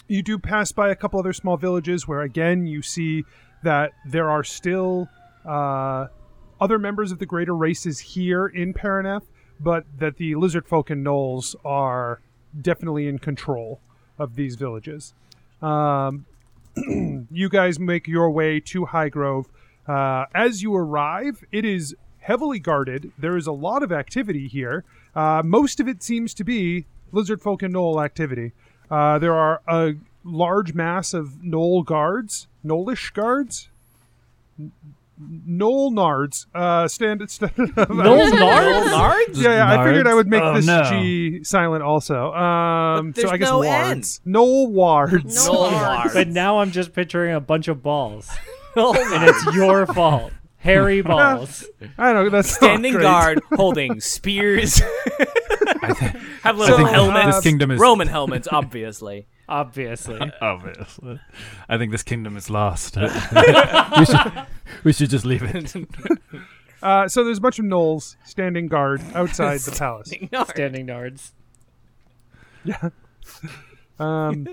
Speaker 1: you do pass by a couple other small villages where, again, you see that there are still uh, other members of the greater races here in Paraneth, but that the lizard folk and gnolls are definitely in control of these villages. Um, you guys make your way to Highgrove. Uh, as you arrive, it is heavily guarded. There is a lot of activity here. Uh, most of it seems to be lizard folk and gnoll activity. Uh, there are a large mass of gnoll guards, gnollish guards, N- gnoll nards. Uh, stand. stand
Speaker 3: Knowles Nards?
Speaker 5: Nards?
Speaker 1: yeah, yeah, I figured I would make
Speaker 7: Oh,
Speaker 1: this
Speaker 7: no.
Speaker 1: G silent also. Um,
Speaker 5: But
Speaker 1: so I
Speaker 5: there's
Speaker 1: guess
Speaker 5: no
Speaker 1: wards. Gnoll wards.
Speaker 5: Gnoll Nards.
Speaker 3: But now I'm just picturing a bunch of balls, and it's your fault. Hairy balls.
Speaker 1: I don't know. That's not
Speaker 5: Standing
Speaker 1: great.
Speaker 5: guard holding spears. Have little
Speaker 7: think
Speaker 5: helmets.
Speaker 7: this kingdom is-
Speaker 5: Roman helmets, obviously.
Speaker 3: Obviously.
Speaker 7: Obviously, I think this kingdom is lost. we should, we should just leave it.
Speaker 1: Uh, so there's a bunch of gnolls standing guard outside the palace.
Speaker 3: Standing Nards.
Speaker 1: Um,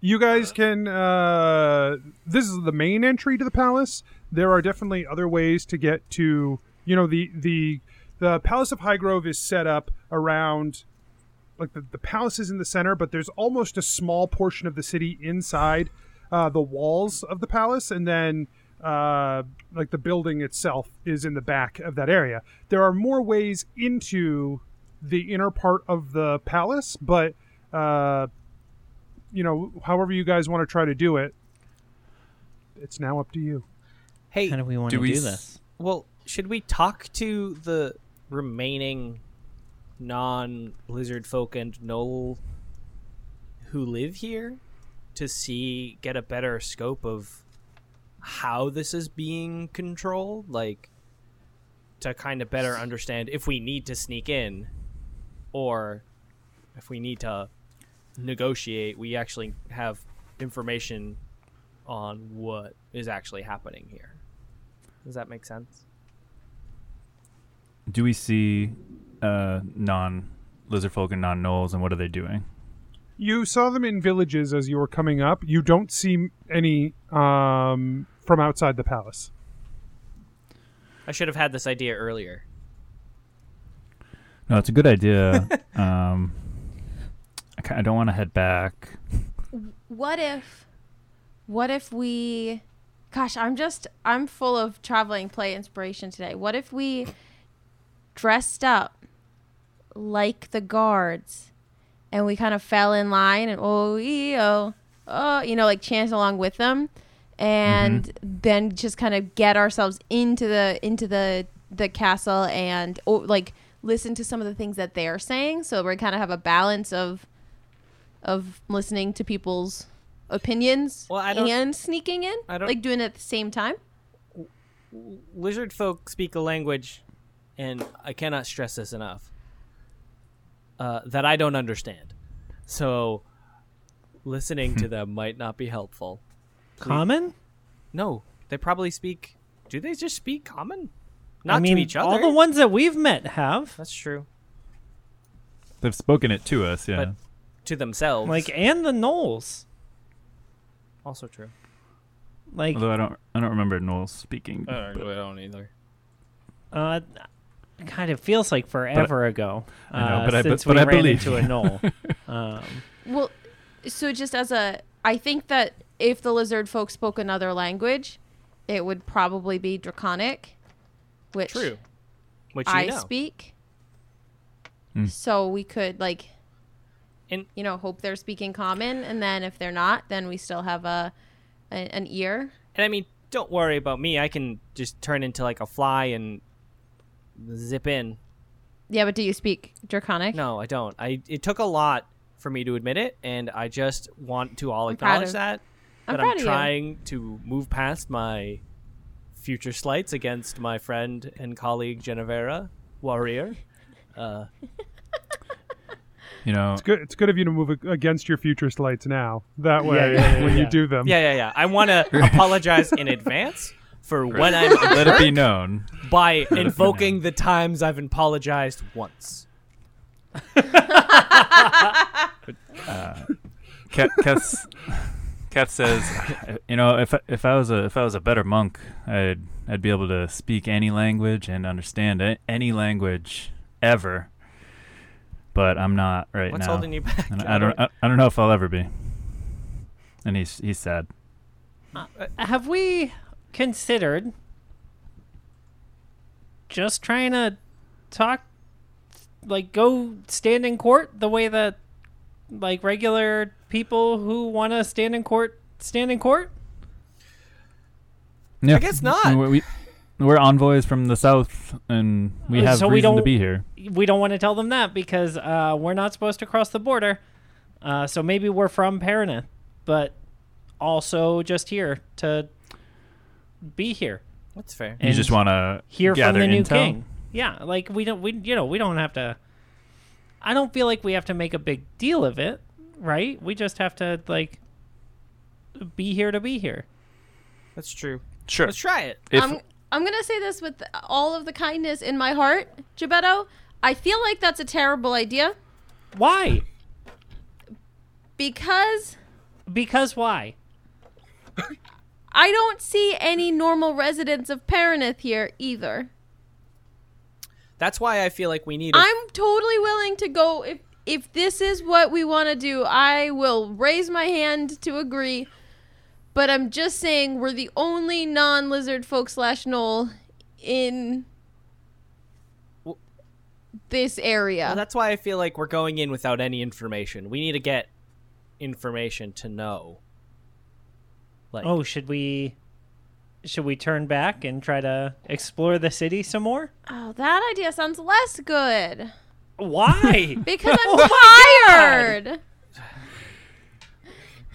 Speaker 1: you guys can. Uh, this is the main entry to the palace. There are definitely other ways to get to. You know, the the the Palace of Highgrove is set up around. Like the, the palace is in the center, but there's almost a small portion of the city inside uh, the walls of the palace, and then uh, like the building itself is in the back of that area. There are more ways into the inner part of the palace, but uh, you know, however you guys want to try to do it, it's now up to you.
Speaker 5: Hey,
Speaker 3: How do we want
Speaker 7: Do
Speaker 3: to
Speaker 7: we
Speaker 3: do this?
Speaker 5: well, should we talk to the remaining non-lizard folk and gnoll who live here to see get a better scope of how this is being controlled like to kind of better understand if we need to sneak in or if we need to negotiate we actually have information on what is actually happening here. Does that make sense?
Speaker 7: Do we see uh, non lizard folk and non gnolls, and what are they doing?
Speaker 1: You saw them in villages as you were coming up. You don't see any um, from outside the palace.
Speaker 5: I should have had this idea earlier.
Speaker 7: No, it's a good idea. um, I, I don't want to head back.
Speaker 6: What if what if we gosh, I'm just I'm full of traveling play inspiration today. What if we dressed up like the guards and we kind of fell in line and oh oh oh you know like chant along with them and mm-hmm. then just kind of get ourselves into the into the the castle and oh, like listen to some of the things that they're saying so we kind of have a balance of of listening to people's opinions
Speaker 5: Well, I don't-
Speaker 6: and sneaking in
Speaker 5: I don't-
Speaker 6: like doing it at the same time
Speaker 5: Lizard folk speak a language, and I cannot stress this enough, uh, that I don't understand. So, listening to them might not be helpful.
Speaker 3: Common?
Speaker 5: No, they probably speak. Do they just speak common? Not
Speaker 3: I mean,
Speaker 5: to each other.
Speaker 3: all the ones that we've met have.
Speaker 5: That's true.
Speaker 7: They've spoken it to us, yeah.
Speaker 5: But- To themselves.
Speaker 3: Like, and the Gnolls.
Speaker 5: Also true.
Speaker 3: Like,
Speaker 7: Although I don't, I don't remember Gnolls speaking.
Speaker 5: I
Speaker 7: but-
Speaker 5: don't either.
Speaker 3: uh, it kind of feels like forever ago.
Speaker 7: I know,
Speaker 3: uh,
Speaker 7: but I be-
Speaker 3: since
Speaker 7: but
Speaker 3: we
Speaker 7: I
Speaker 3: ran
Speaker 7: believe
Speaker 3: into a
Speaker 7: you.
Speaker 3: gnoll. um,
Speaker 6: Well, so just as a, I think that if the lizard folk spoke another language, it would probably be Draconic, which
Speaker 5: True. Which you
Speaker 6: I
Speaker 5: know.
Speaker 6: speak.
Speaker 7: Hmm.
Speaker 6: So we could like,
Speaker 5: And-
Speaker 6: you know, hope they're speaking common, and then if they're not, then we still have a, a an ear.
Speaker 5: And I mean, don't worry about me. I can just turn into like a fly and zip in.
Speaker 6: Yeah, but do you speak Draconic?
Speaker 5: No, I don't. I it took a lot for me to admit it, and I just want to all
Speaker 6: I'm
Speaker 5: acknowledge
Speaker 6: of-
Speaker 5: that.
Speaker 6: I'm
Speaker 5: that
Speaker 6: proud
Speaker 5: I'm
Speaker 6: you.
Speaker 5: trying to move past my future slights against my friend and colleague Genevera Warrior. Uh,
Speaker 7: You know,
Speaker 1: It's good. It's good of you to move against your future slights now. That way,
Speaker 3: yeah, yeah,
Speaker 1: when you do them,
Speaker 5: yeah, yeah, yeah. I want to apologize in advance for when I'm
Speaker 7: let it be known.
Speaker 5: by invoking the times I've apologized once.
Speaker 7: Kat, Kat's, Kat says, you know, if I- if I was a if I was a better monk, I'd I'd be able to speak any language and understand a- any language ever. But I'm not right
Speaker 5: What's
Speaker 7: now.
Speaker 5: holding you back?
Speaker 7: And I don't I, I don't know if I'll ever be. And he's he's sad.
Speaker 3: Uh, uh, have we considered just trying to talk, like, go stand in court the way that, like, regular people who want to stand in court stand in court?
Speaker 7: Yeah.
Speaker 5: I guess not.
Speaker 7: We, we, we're envoys from the south, and we
Speaker 3: Uh,
Speaker 7: have
Speaker 3: so we
Speaker 7: reason to
Speaker 3: don't-
Speaker 7: be here.
Speaker 3: we don't want to tell them that because uh, we're not supposed to cross the border. Uh, so maybe we're from Paraneth, but also just here to be here.
Speaker 5: That's fair.
Speaker 7: You just want to
Speaker 3: Hear from the new
Speaker 7: intel?
Speaker 3: king. Yeah, like we don't, we you know, we don't have to. I don't feel like we have to make a big deal of it, right? We just have to like be here to be here.
Speaker 5: That's true.
Speaker 10: Sure.
Speaker 5: Let's try it.
Speaker 10: If
Speaker 6: I'm I'm gonna say this with all of the kindness in my heart, Gebetto. I feel like that's a terrible idea
Speaker 3: Why?
Speaker 6: because
Speaker 3: Because why?
Speaker 6: I don't see any normal residents of Paraneth here either.
Speaker 5: That's why I feel like we need. A,
Speaker 6: I'm totally willing to go if if this is what we want to do. I will raise my hand to agree. But I'm just saying we're the only non-lizard folk slash gnoll in this area.
Speaker 5: Well, that's why I feel like we're going in without any information. We need to get information to know. Like,
Speaker 3: Oh, should we? Should we turn back and try to explore the city some more?
Speaker 6: oh, that idea sounds less good
Speaker 3: Why?
Speaker 6: because I'm
Speaker 3: Oh
Speaker 6: tired.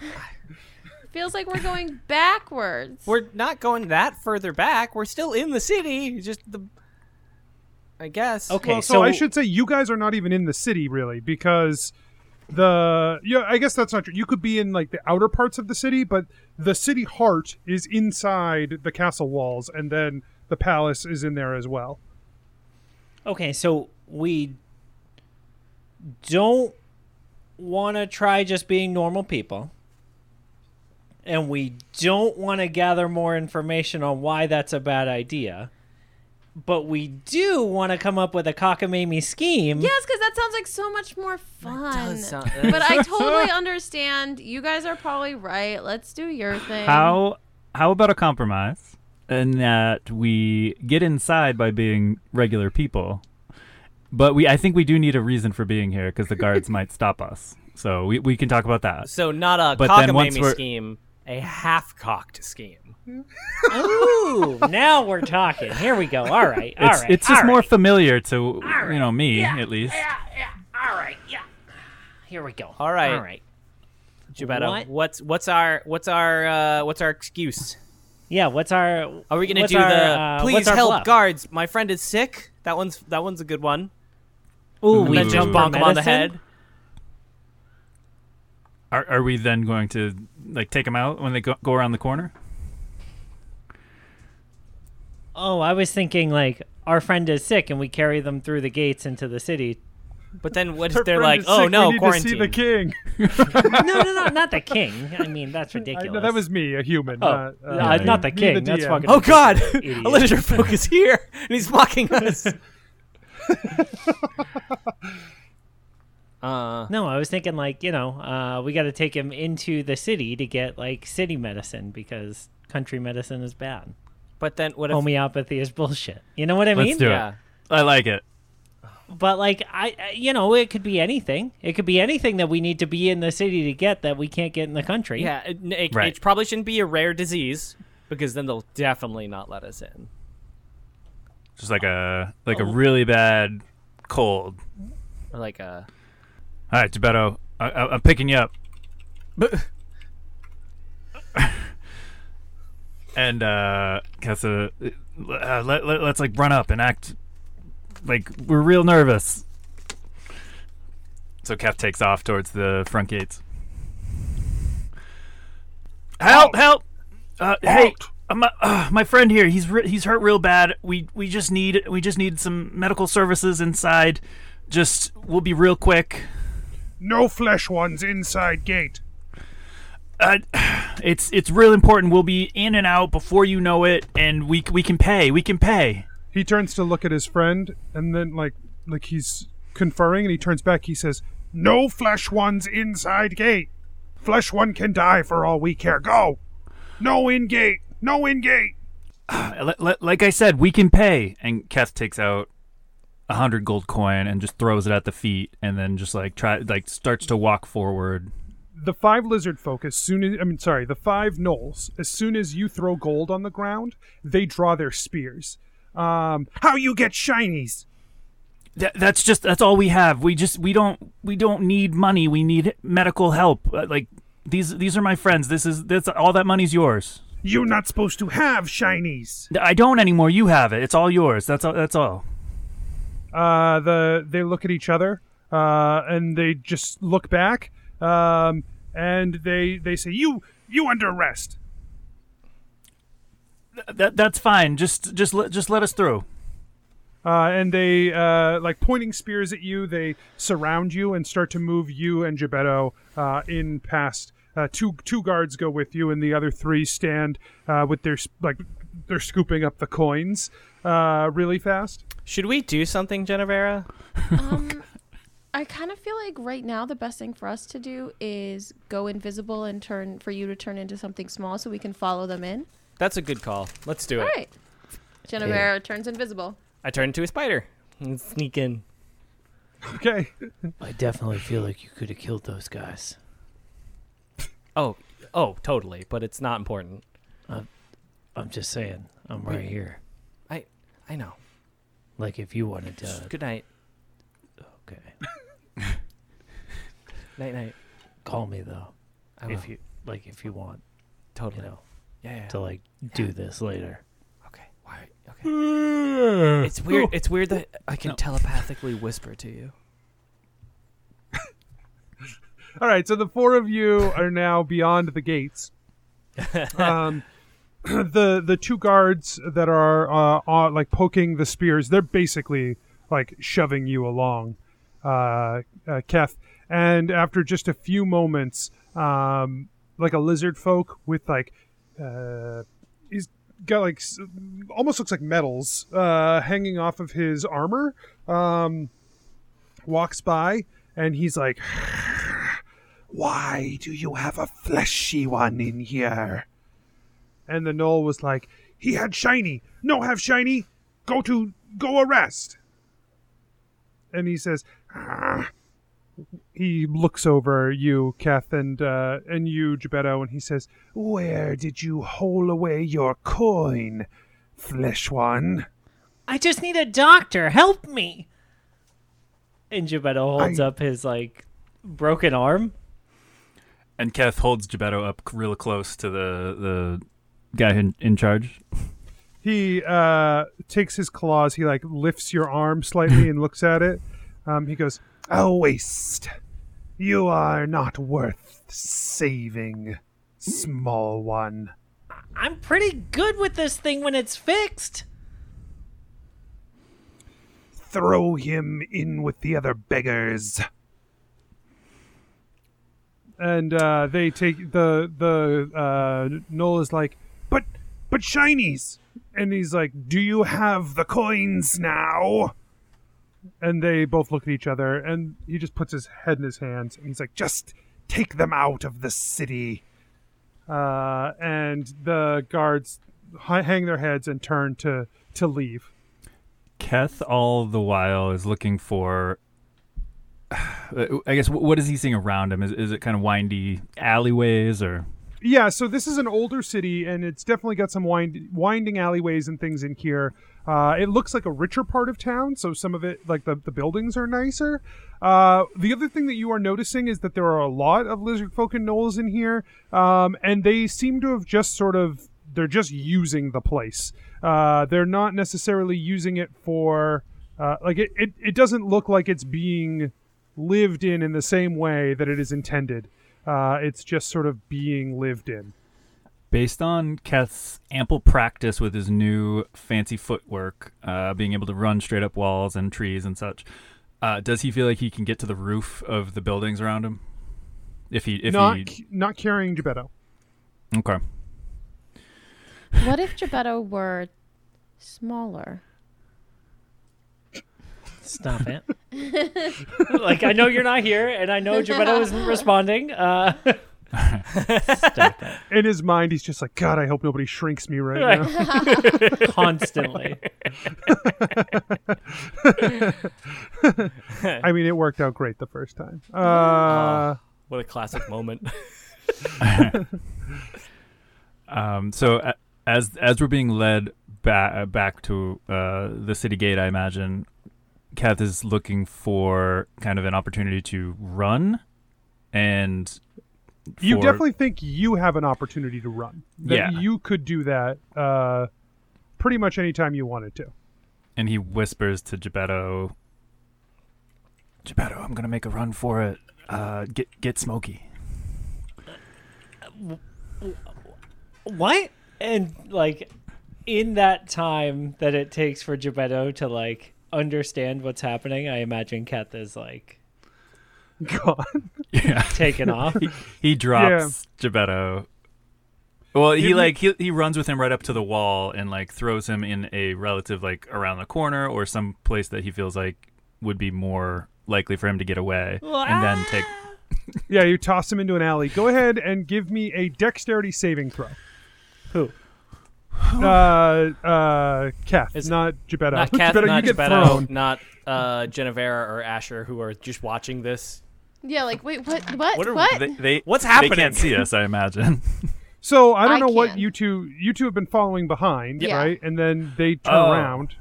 Speaker 6: Feels like we're going backwards.
Speaker 5: we're not going that further back. We're still in the city. Just the. I guess.
Speaker 3: Okay,
Speaker 1: Well, so,
Speaker 3: so
Speaker 1: I should say you guys are not even in the city really because the yeah, I guess that's not true. You could be in like the outer parts of the city, but the city heart is inside the castle walls, and then the palace is in there as well.
Speaker 3: Okay, so we don't want to try just being normal people. And we don't want to gather more information on why that's a bad idea. But we do want to come up with a cockamamie scheme.
Speaker 6: Yes, because that sounds like so much more fun.
Speaker 5: does sound-
Speaker 6: but I totally understand. You guys are probably right. Let's do your thing.
Speaker 7: How how about a compromise? In that we get inside by being regular people, but we I think we do need a reason for being here because the guards might stop us. So we, we can talk about that.
Speaker 5: So not a
Speaker 7: But then once
Speaker 5: cockamamie
Speaker 7: we're-
Speaker 5: scheme, a half-cocked scheme.
Speaker 3: Ooh, now we're talking. Here we go. All right. All
Speaker 7: It's
Speaker 3: right.
Speaker 7: it's just
Speaker 3: all
Speaker 7: more
Speaker 3: right.
Speaker 7: familiar to you know me at least.
Speaker 3: Yeah, yeah. All right. Yeah. Here we go.
Speaker 5: All right.
Speaker 3: All right.
Speaker 5: Gebetto,
Speaker 3: What?
Speaker 5: what's what's our what's our uh, what's our excuse?
Speaker 3: Yeah. What's our?
Speaker 5: Are we gonna do
Speaker 3: our,
Speaker 5: the
Speaker 3: uh,
Speaker 5: please help
Speaker 3: bluff?
Speaker 5: guards? My friend is sick. That one's that one's a good one.
Speaker 3: Ooh,
Speaker 7: And
Speaker 3: we
Speaker 5: then just
Speaker 3: jump
Speaker 5: bonk him on the head.
Speaker 7: Are are we then going to like take them out when they go, go around the corner?
Speaker 3: Oh, I was thinking like our friend is sick and we carry them through the gates into the city.
Speaker 5: But then what
Speaker 1: Our
Speaker 5: if they're like, oh
Speaker 1: sick,
Speaker 5: no,
Speaker 1: we need
Speaker 5: quarantine?
Speaker 1: to see the king.
Speaker 3: no, no, no, not the king. I mean, that's
Speaker 1: I,
Speaker 3: ridiculous.
Speaker 1: no, that was me, a human.
Speaker 3: Oh,
Speaker 1: not, uh,
Speaker 3: uh, not the
Speaker 1: me,
Speaker 3: king.
Speaker 1: the
Speaker 3: That's
Speaker 1: DM.
Speaker 3: fucking.
Speaker 5: oh God,
Speaker 3: Idiot.
Speaker 5: Elisha Folk is here and he's mocking us. Uh,
Speaker 3: No, I was thinking like you know, uh, we got to take him into the city to get like city medicine because country medicine is bad.
Speaker 5: but then what if?
Speaker 3: Homeopathy is bullshit. You know what I mean?
Speaker 7: Let's
Speaker 3: mean?
Speaker 7: do
Speaker 5: yeah.
Speaker 7: it. I like it.
Speaker 3: But like I, I- you know, it could be anything. It could be anything that we need to be in the city to get that we can't get in the country.
Speaker 5: Yeah, it, it,
Speaker 7: Right.
Speaker 5: it probably shouldn't be a rare disease because then they'll definitely not let us in.
Speaker 7: Just like a like a really bad cold.
Speaker 5: Or like a
Speaker 7: All right, Gebetto, I, I, I'm picking you up. and uh, Kessa, uh, let, let, let's like run up and act like we're real nervous. So Kef takes off towards the front gates. Help! Help! Uh, hey, uh, my, uh, my friend here, he's re- he's hurt real bad. We we just need we just need some medical services inside. Just we'll be real quick.
Speaker 1: No flesh ones inside gate.
Speaker 7: Uh, it's it's real important. We'll be in and out before you know it, and we we can pay. We can pay.
Speaker 1: He turns to look at his friend, and then like like he's conferring, and he turns back. He says, "No flesh ones inside gate. Flesh one can die for all we care. Go. No in gate. No in gate."
Speaker 7: Li- like I said, we can pay. And Keth takes out a hundred gold coin and just throws it at the feet, and then just like try like starts to walk forward.
Speaker 1: the five lizard folk as soon as I mean sorry, the five gnolls, as soon as you throw gold on the ground, they draw their spears. Um how you get shinies?
Speaker 7: That, that's just that's all we have. We just we don't we don't need money. We need medical help. Uh, like these these are my friends. This is that's all that money's yours.
Speaker 1: You're not supposed to have shinies.
Speaker 7: I don't anymore. You have it. It's all yours. That's all. That's all.
Speaker 1: Uh the they look at each other, uh, and they just look back, um, and they they say, You you under arrest.
Speaker 7: That that's fine. Just just let just let us through.
Speaker 1: Uh, and they uh, like pointing spears at you. They surround you and start to move you and Gebetto uh, in past. Uh, two two guards go with you, and the other three stand uh, with their like they're scooping up the coins uh, really fast.
Speaker 5: Should we do something, Genevera?
Speaker 6: Um, I kind of feel like right now the best thing for us to do is go invisible and turn for you to turn into something small so we can follow them in.
Speaker 5: That's a good call. Let's do it.
Speaker 6: All right. Genevera turns invisible.
Speaker 5: I turn into a spider and sneak in.
Speaker 1: Okay.
Speaker 3: I definitely feel like you could have killed those guys.
Speaker 5: Oh, oh, totally. But it's not important.
Speaker 3: I'm just saying, I'm right here.
Speaker 5: I, I know.
Speaker 3: Like if you wanted to,
Speaker 5: Good night.
Speaker 3: okay.
Speaker 5: Night, night.
Speaker 3: Call me though,
Speaker 5: I will.
Speaker 3: if you like, if you want,
Speaker 5: totally.
Speaker 3: you know,
Speaker 5: yeah, yeah.
Speaker 3: to like do this later.
Speaker 5: Okay. Why? Okay. It's weird. It's weird that I can
Speaker 7: No.
Speaker 5: telepathically whisper to you.
Speaker 1: All right, so the four of you are now beyond the gates. Um, the the two guards that are uh, like poking the spears, they're basically like shoving you along, uh, uh, Keth. And after just a few moments, um, like a lizard folk with like, uh, he's got like almost looks like metals uh, hanging off of his armor. Um, walks by and he's like,
Speaker 11: Why do you have a fleshy one in here?
Speaker 1: And the knoll was like, he had shiny. No, have shiny. Go to go arrest. And he says, "Ah." he looks over you, Keth, and uh, and you, Gebetto, and he says,
Speaker 11: Where did you hole away your coin, flesh one?
Speaker 3: I just need a doctor. Help me. And Gebetto holds
Speaker 11: I-
Speaker 3: up his like broken arm.
Speaker 7: And Keth holds Gebetto up real close to the the guy in, in charge.
Speaker 1: he uh, takes his claws. He like lifts your arm slightly and looks at it. Um, he goes,
Speaker 11: A waste. You are not worth saving, small one.
Speaker 3: I'm pretty good with this thing when it's fixed.
Speaker 11: Throw him in with the other beggars.
Speaker 1: and uh, they take the the uh, Noel is like, but shinies, and he's like, do you have the coins now? And they both look at each other, and he just puts his head in his hands, and he's like,
Speaker 11: Just take them out of the city.
Speaker 1: uh, and the guards hang their heads and turn to to leave.
Speaker 7: Keth all the while is looking for. I guess what is he seeing around him? Is is it kind of windy alleyways or?
Speaker 1: Yeah, so this is an older city, and it's definitely got some wind, winding alleyways and things in here. Uh, it looks like a richer part of town, so some of it, like the, the buildings, are nicer. Uh, the other thing that you are noticing is that there are a lot of lizard folk and gnolls in here, um, and they seem to have just sort of they're just using the place. Uh, they're not necessarily using it for uh, like it, it. It doesn't look like it's being lived in in the same way that it is intended. Uh, it's just sort of being lived in.
Speaker 7: Based on Keth's ample practice with his new fancy footwork, uh, being able to run straight up walls and trees and such, uh, does he feel like he can get to the roof of the buildings around him? If he, if
Speaker 1: not
Speaker 7: he,
Speaker 1: not carrying Gebetto.
Speaker 7: okay,
Speaker 6: What if Gebetto were smaller?
Speaker 3: Stop it. like I know you're not here, and I know Gebetto isn't responding. Uh, stop it.
Speaker 1: In his mind, he's just like, God, I hope nobody shrinks me right now.
Speaker 3: Constantly.
Speaker 1: I mean, it worked out great the first time. Uh,
Speaker 5: What a classic moment.
Speaker 7: um, so a- as as we're being led back back to uh, the city gate, I imagine Keth is looking for kind of an opportunity to run, and
Speaker 1: you definitely think you have an opportunity to run. That
Speaker 7: Yeah.
Speaker 1: you could do that uh, pretty much anytime you wanted to.
Speaker 7: and he whispers to Gebetto, Gebetto, I'm gonna make a run for it. Uh, get get Smokey.
Speaker 3: What? And like in that time that it takes for Gebetto to like understand what's happening, I imagine Keth is like
Speaker 1: gone.
Speaker 7: Yeah,
Speaker 3: taken off.
Speaker 7: he, he drops Gebetto. Well, he like he he runs with him right up to the wall and like throws him in a relative like around the corner or some place that he feels like would be more likely for him to get away, and then take.
Speaker 1: Yeah, you toss him into an alley. Go ahead and give me a dexterity saving throw.
Speaker 3: Who?
Speaker 1: Uh, uh, Keth,
Speaker 5: Is-
Speaker 1: not Gebetto.
Speaker 5: not Kath,
Speaker 1: Gebetto,
Speaker 5: not
Speaker 1: you get
Speaker 5: Gebetto,
Speaker 1: thrown.
Speaker 5: not uh, Genevera or Asher, who are just watching this.
Speaker 6: Yeah, like wait, what? What?
Speaker 7: What
Speaker 6: What?
Speaker 7: are they, they?
Speaker 5: What's
Speaker 7: They
Speaker 5: happening?
Speaker 7: can't see us, I imagine.
Speaker 1: So I don't
Speaker 6: I
Speaker 1: know what you two you two have been following behind,
Speaker 6: Yeah.
Speaker 1: right? And then they turn
Speaker 7: Oh.
Speaker 1: around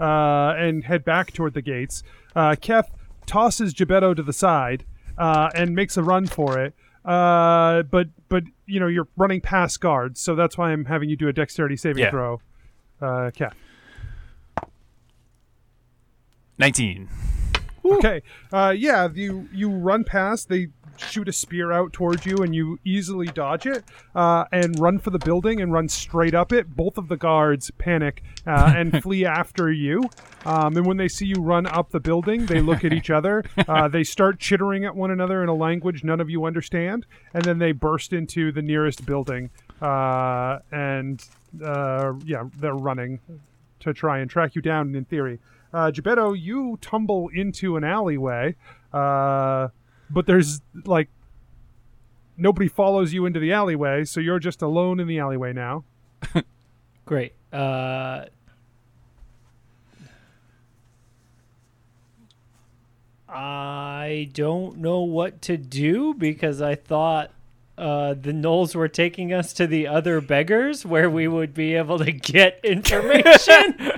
Speaker 1: uh, and head back toward the gates. Uh, Keth tosses Gebetto to the side uh, and makes a run for it. Uh, but but you know you're running past guards, so that's why I'm having you do a dexterity saving
Speaker 7: Yeah.
Speaker 1: throw. Uh, Keth.
Speaker 7: Nineteen.
Speaker 1: Okay. Uh, yeah, you you run past. They shoot a spear out towards you, and you easily dodge it uh, and run for the building and run straight up it. Both of the guards panic uh, and flee after you. Um, and when they see you run up the building, they look at each other. Uh, they start chittering at one another in a language none of you understand, and then they burst into the nearest building. Uh, and uh, yeah, they're running to try and track you down. In theory, uh, Gebetto, you tumble into an alleyway, uh, but there's like nobody follows you into the alleyway, so you're just alone in the alleyway now.
Speaker 3: Great. Uh, I don't know what to do because I thought uh, the Gnolls were taking us to the other beggars where we would be able to get information.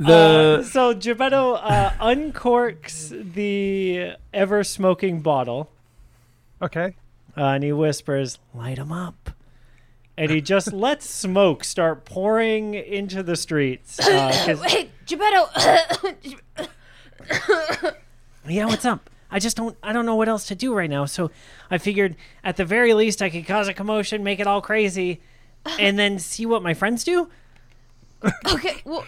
Speaker 7: The
Speaker 3: Uh, so Gebetto uh, uncorks the ever smoking bottle
Speaker 1: Okay.
Speaker 3: uh, and he whispers, light him up." And he just lets smoke start pouring into the streets. Uh, 'cause-
Speaker 6: Wait, Geppetto.
Speaker 3: yeah, what's up? I just don't. I don't know what else to do right now. So I figured, at the very least, I could cause a commotion, make it all crazy, and then see what my friends do.
Speaker 6: okay, well,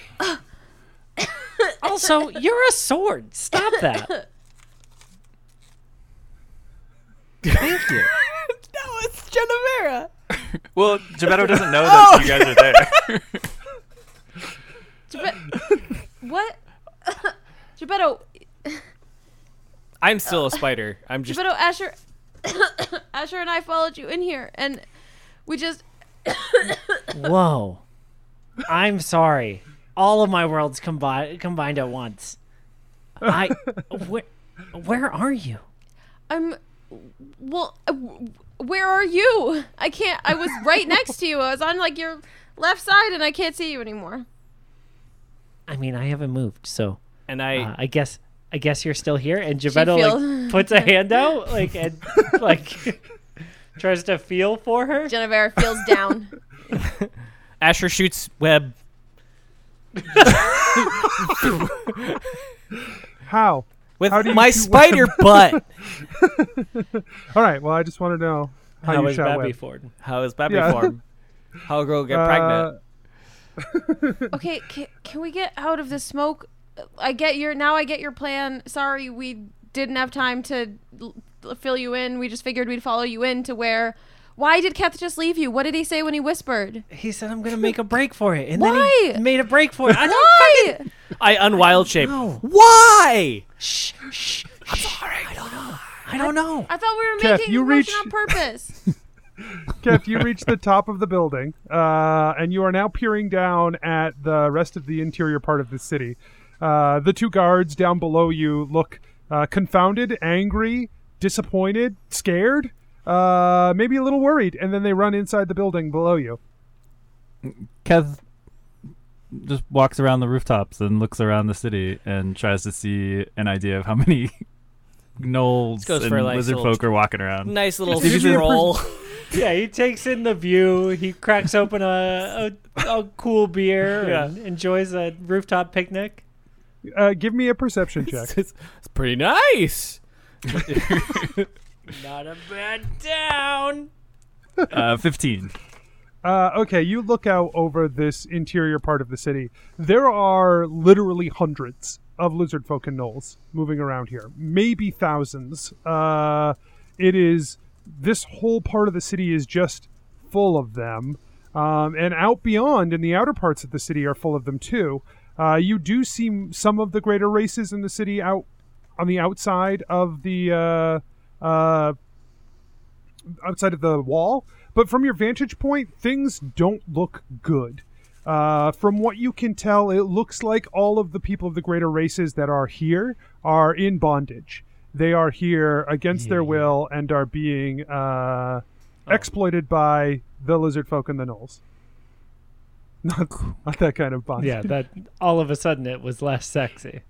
Speaker 3: Also, you're a sword. Stop that. Thank you.
Speaker 5: no, it's Genevera.
Speaker 10: Well, Gebetto doesn't know that oh! you guys are there.
Speaker 6: Geppetto. what? Geppetto.
Speaker 5: I'm still a spider. I'm just.
Speaker 6: Geppetto, Asher. Asher and I followed you in here, and we just.
Speaker 3: Whoa. I'm sorry. All of my worlds combined combined at once. I where where are you?
Speaker 6: I'm. Well, uh, where are you? I can't. I was right next to you. I was on like your left side, and I can't see you anymore.
Speaker 3: I mean, I haven't moved, so
Speaker 5: And I.
Speaker 3: uh, I guess I guess you're still here. And Geppetto
Speaker 6: feel-
Speaker 3: like puts a hand out, like and like tries to feel for her.
Speaker 6: Genevera feels down.
Speaker 5: Asher shoots web.
Speaker 1: How?
Speaker 5: With
Speaker 1: How do you
Speaker 5: my
Speaker 1: shoot
Speaker 5: spider
Speaker 1: web?
Speaker 5: butt.
Speaker 1: All right. Well, I just want to know how,
Speaker 3: How
Speaker 1: you
Speaker 3: is
Speaker 1: shot
Speaker 3: Babby
Speaker 1: web.
Speaker 3: Ford?
Speaker 5: How is baby
Speaker 1: Yeah.
Speaker 5: form? How a girl get
Speaker 1: Uh,
Speaker 5: pregnant?
Speaker 6: Okay, can, can we get out of the smoke? I get your now. I get your plan. Sorry, we didn't have time to l- l- fill you in. We just figured we'd follow you in to where. Why did Keth just leave you? What did he say when he whispered?
Speaker 3: He said I'm gonna make a break for it, and
Speaker 6: Why?
Speaker 3: then he made a break for it. I don't
Speaker 6: Why?
Speaker 5: I unwild shape.
Speaker 3: know.
Speaker 5: Why?
Speaker 3: Shh, shh, I'm sorry. I don't know. I don't know.
Speaker 6: I thought we were
Speaker 1: Keth,
Speaker 6: making
Speaker 1: you reach-
Speaker 6: on purpose.
Speaker 1: Kev, you reach the top of the building, uh, and you are now peering down at the rest of the interior part of the city. Uh, the two guards down below you look uh, confounded, angry, disappointed, scared, uh, maybe a little worried, and then they run inside the building below you.
Speaker 7: Kev just walks around the rooftops and looks around the city and tries to see an idea of how many gnolls
Speaker 5: Goes
Speaker 7: and
Speaker 5: for nice
Speaker 7: lizard folk are walking around.
Speaker 5: Nice little
Speaker 1: Give
Speaker 5: roll.
Speaker 3: Yeah, he takes in the view. He cracks open a a, a cool beer
Speaker 5: Yeah.
Speaker 3: and enjoys a rooftop picnic.
Speaker 1: Uh, give me a perception check.
Speaker 5: it's, it's pretty nice.
Speaker 3: Not a bad down.
Speaker 7: Uh, 15.
Speaker 1: Uh, okay, you look out over this interior part of the city. There are literally hundreds of lizard folk and gnolls moving around here, maybe thousands. Uh, it is this whole part of the city is just full of them, um, and out beyond in the outer parts of the city are full of them too. Uh, you do see some of the greater races in the city out on the outside of the uh, uh, outside of the wall, but from your vantage point, things don't look good. Uh, from what you can tell, it looks like all of the people of the greater races that are here are in bondage. They are here against their will and are being uh, exploited by the lizard folk and the gnolls. Not, not that kind of bondage.
Speaker 3: Yeah, that all of a sudden it was less sexy.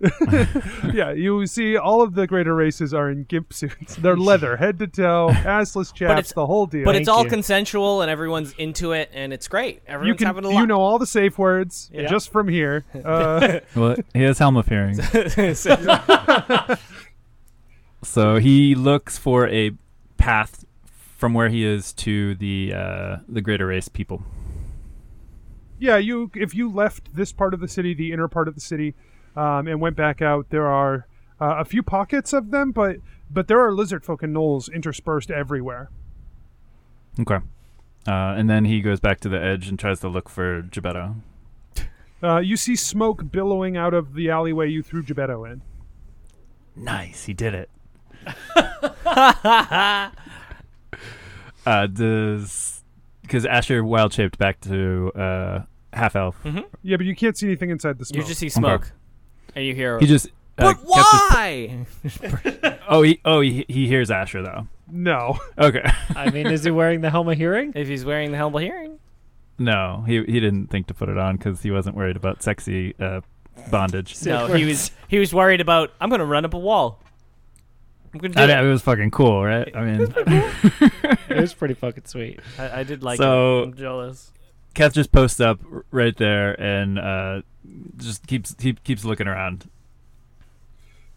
Speaker 1: yeah, you see all of the greater races are in gimp suits. They're leather, head to toe, assless chaps, the whole deal.
Speaker 5: But it's
Speaker 3: Thank
Speaker 5: all
Speaker 3: you.
Speaker 5: consensual and everyone's into it and it's great.
Speaker 1: you
Speaker 5: Everyone's
Speaker 1: can
Speaker 5: having a
Speaker 1: you
Speaker 5: lot.
Speaker 1: know all the safe words
Speaker 3: Yeah.
Speaker 1: just from here. Uh,
Speaker 7: Well, he has helm of hearing. So he looks for a path from where he is to the uh, the greater race people.
Speaker 1: Yeah, you if you left this part of the city, the inner part of the city, um, and went back out, there are uh, a few pockets of them, but but there are lizard folk and gnolls interspersed everywhere.
Speaker 7: Okay. Uh, and then he goes back to the edge and tries to look for Gebetto.
Speaker 1: Uh, you see smoke billowing out of the alleyway you threw Gebetto in.
Speaker 7: Nice, he did it. uh, does because Asher wild shaped back to uh, half elf.
Speaker 1: Yeah, but you can't see anything inside the smoke.
Speaker 5: You just see smoke, and you hear.
Speaker 7: He just. Uh,
Speaker 5: but
Speaker 7: Keth just-
Speaker 5: why?
Speaker 7: oh, he oh he, he hears Asher though.
Speaker 1: no.
Speaker 7: Okay.
Speaker 3: I mean, is he wearing the helm of hearing?
Speaker 5: if he's wearing the helm of hearing.
Speaker 7: no, he he didn't think to put it on because he wasn't worried about sexy uh, bondage.
Speaker 5: No, he was he was worried about. I'm gonna run up a wall. I'm gonna do
Speaker 7: I
Speaker 5: it.
Speaker 7: know, it was fucking cool, right? I mean,
Speaker 3: It was pretty fucking sweet.
Speaker 5: I, I did like
Speaker 7: So-
Speaker 5: it. I'm jealous.
Speaker 7: Keth just posts up right there and uh, just keeps he keeps looking around.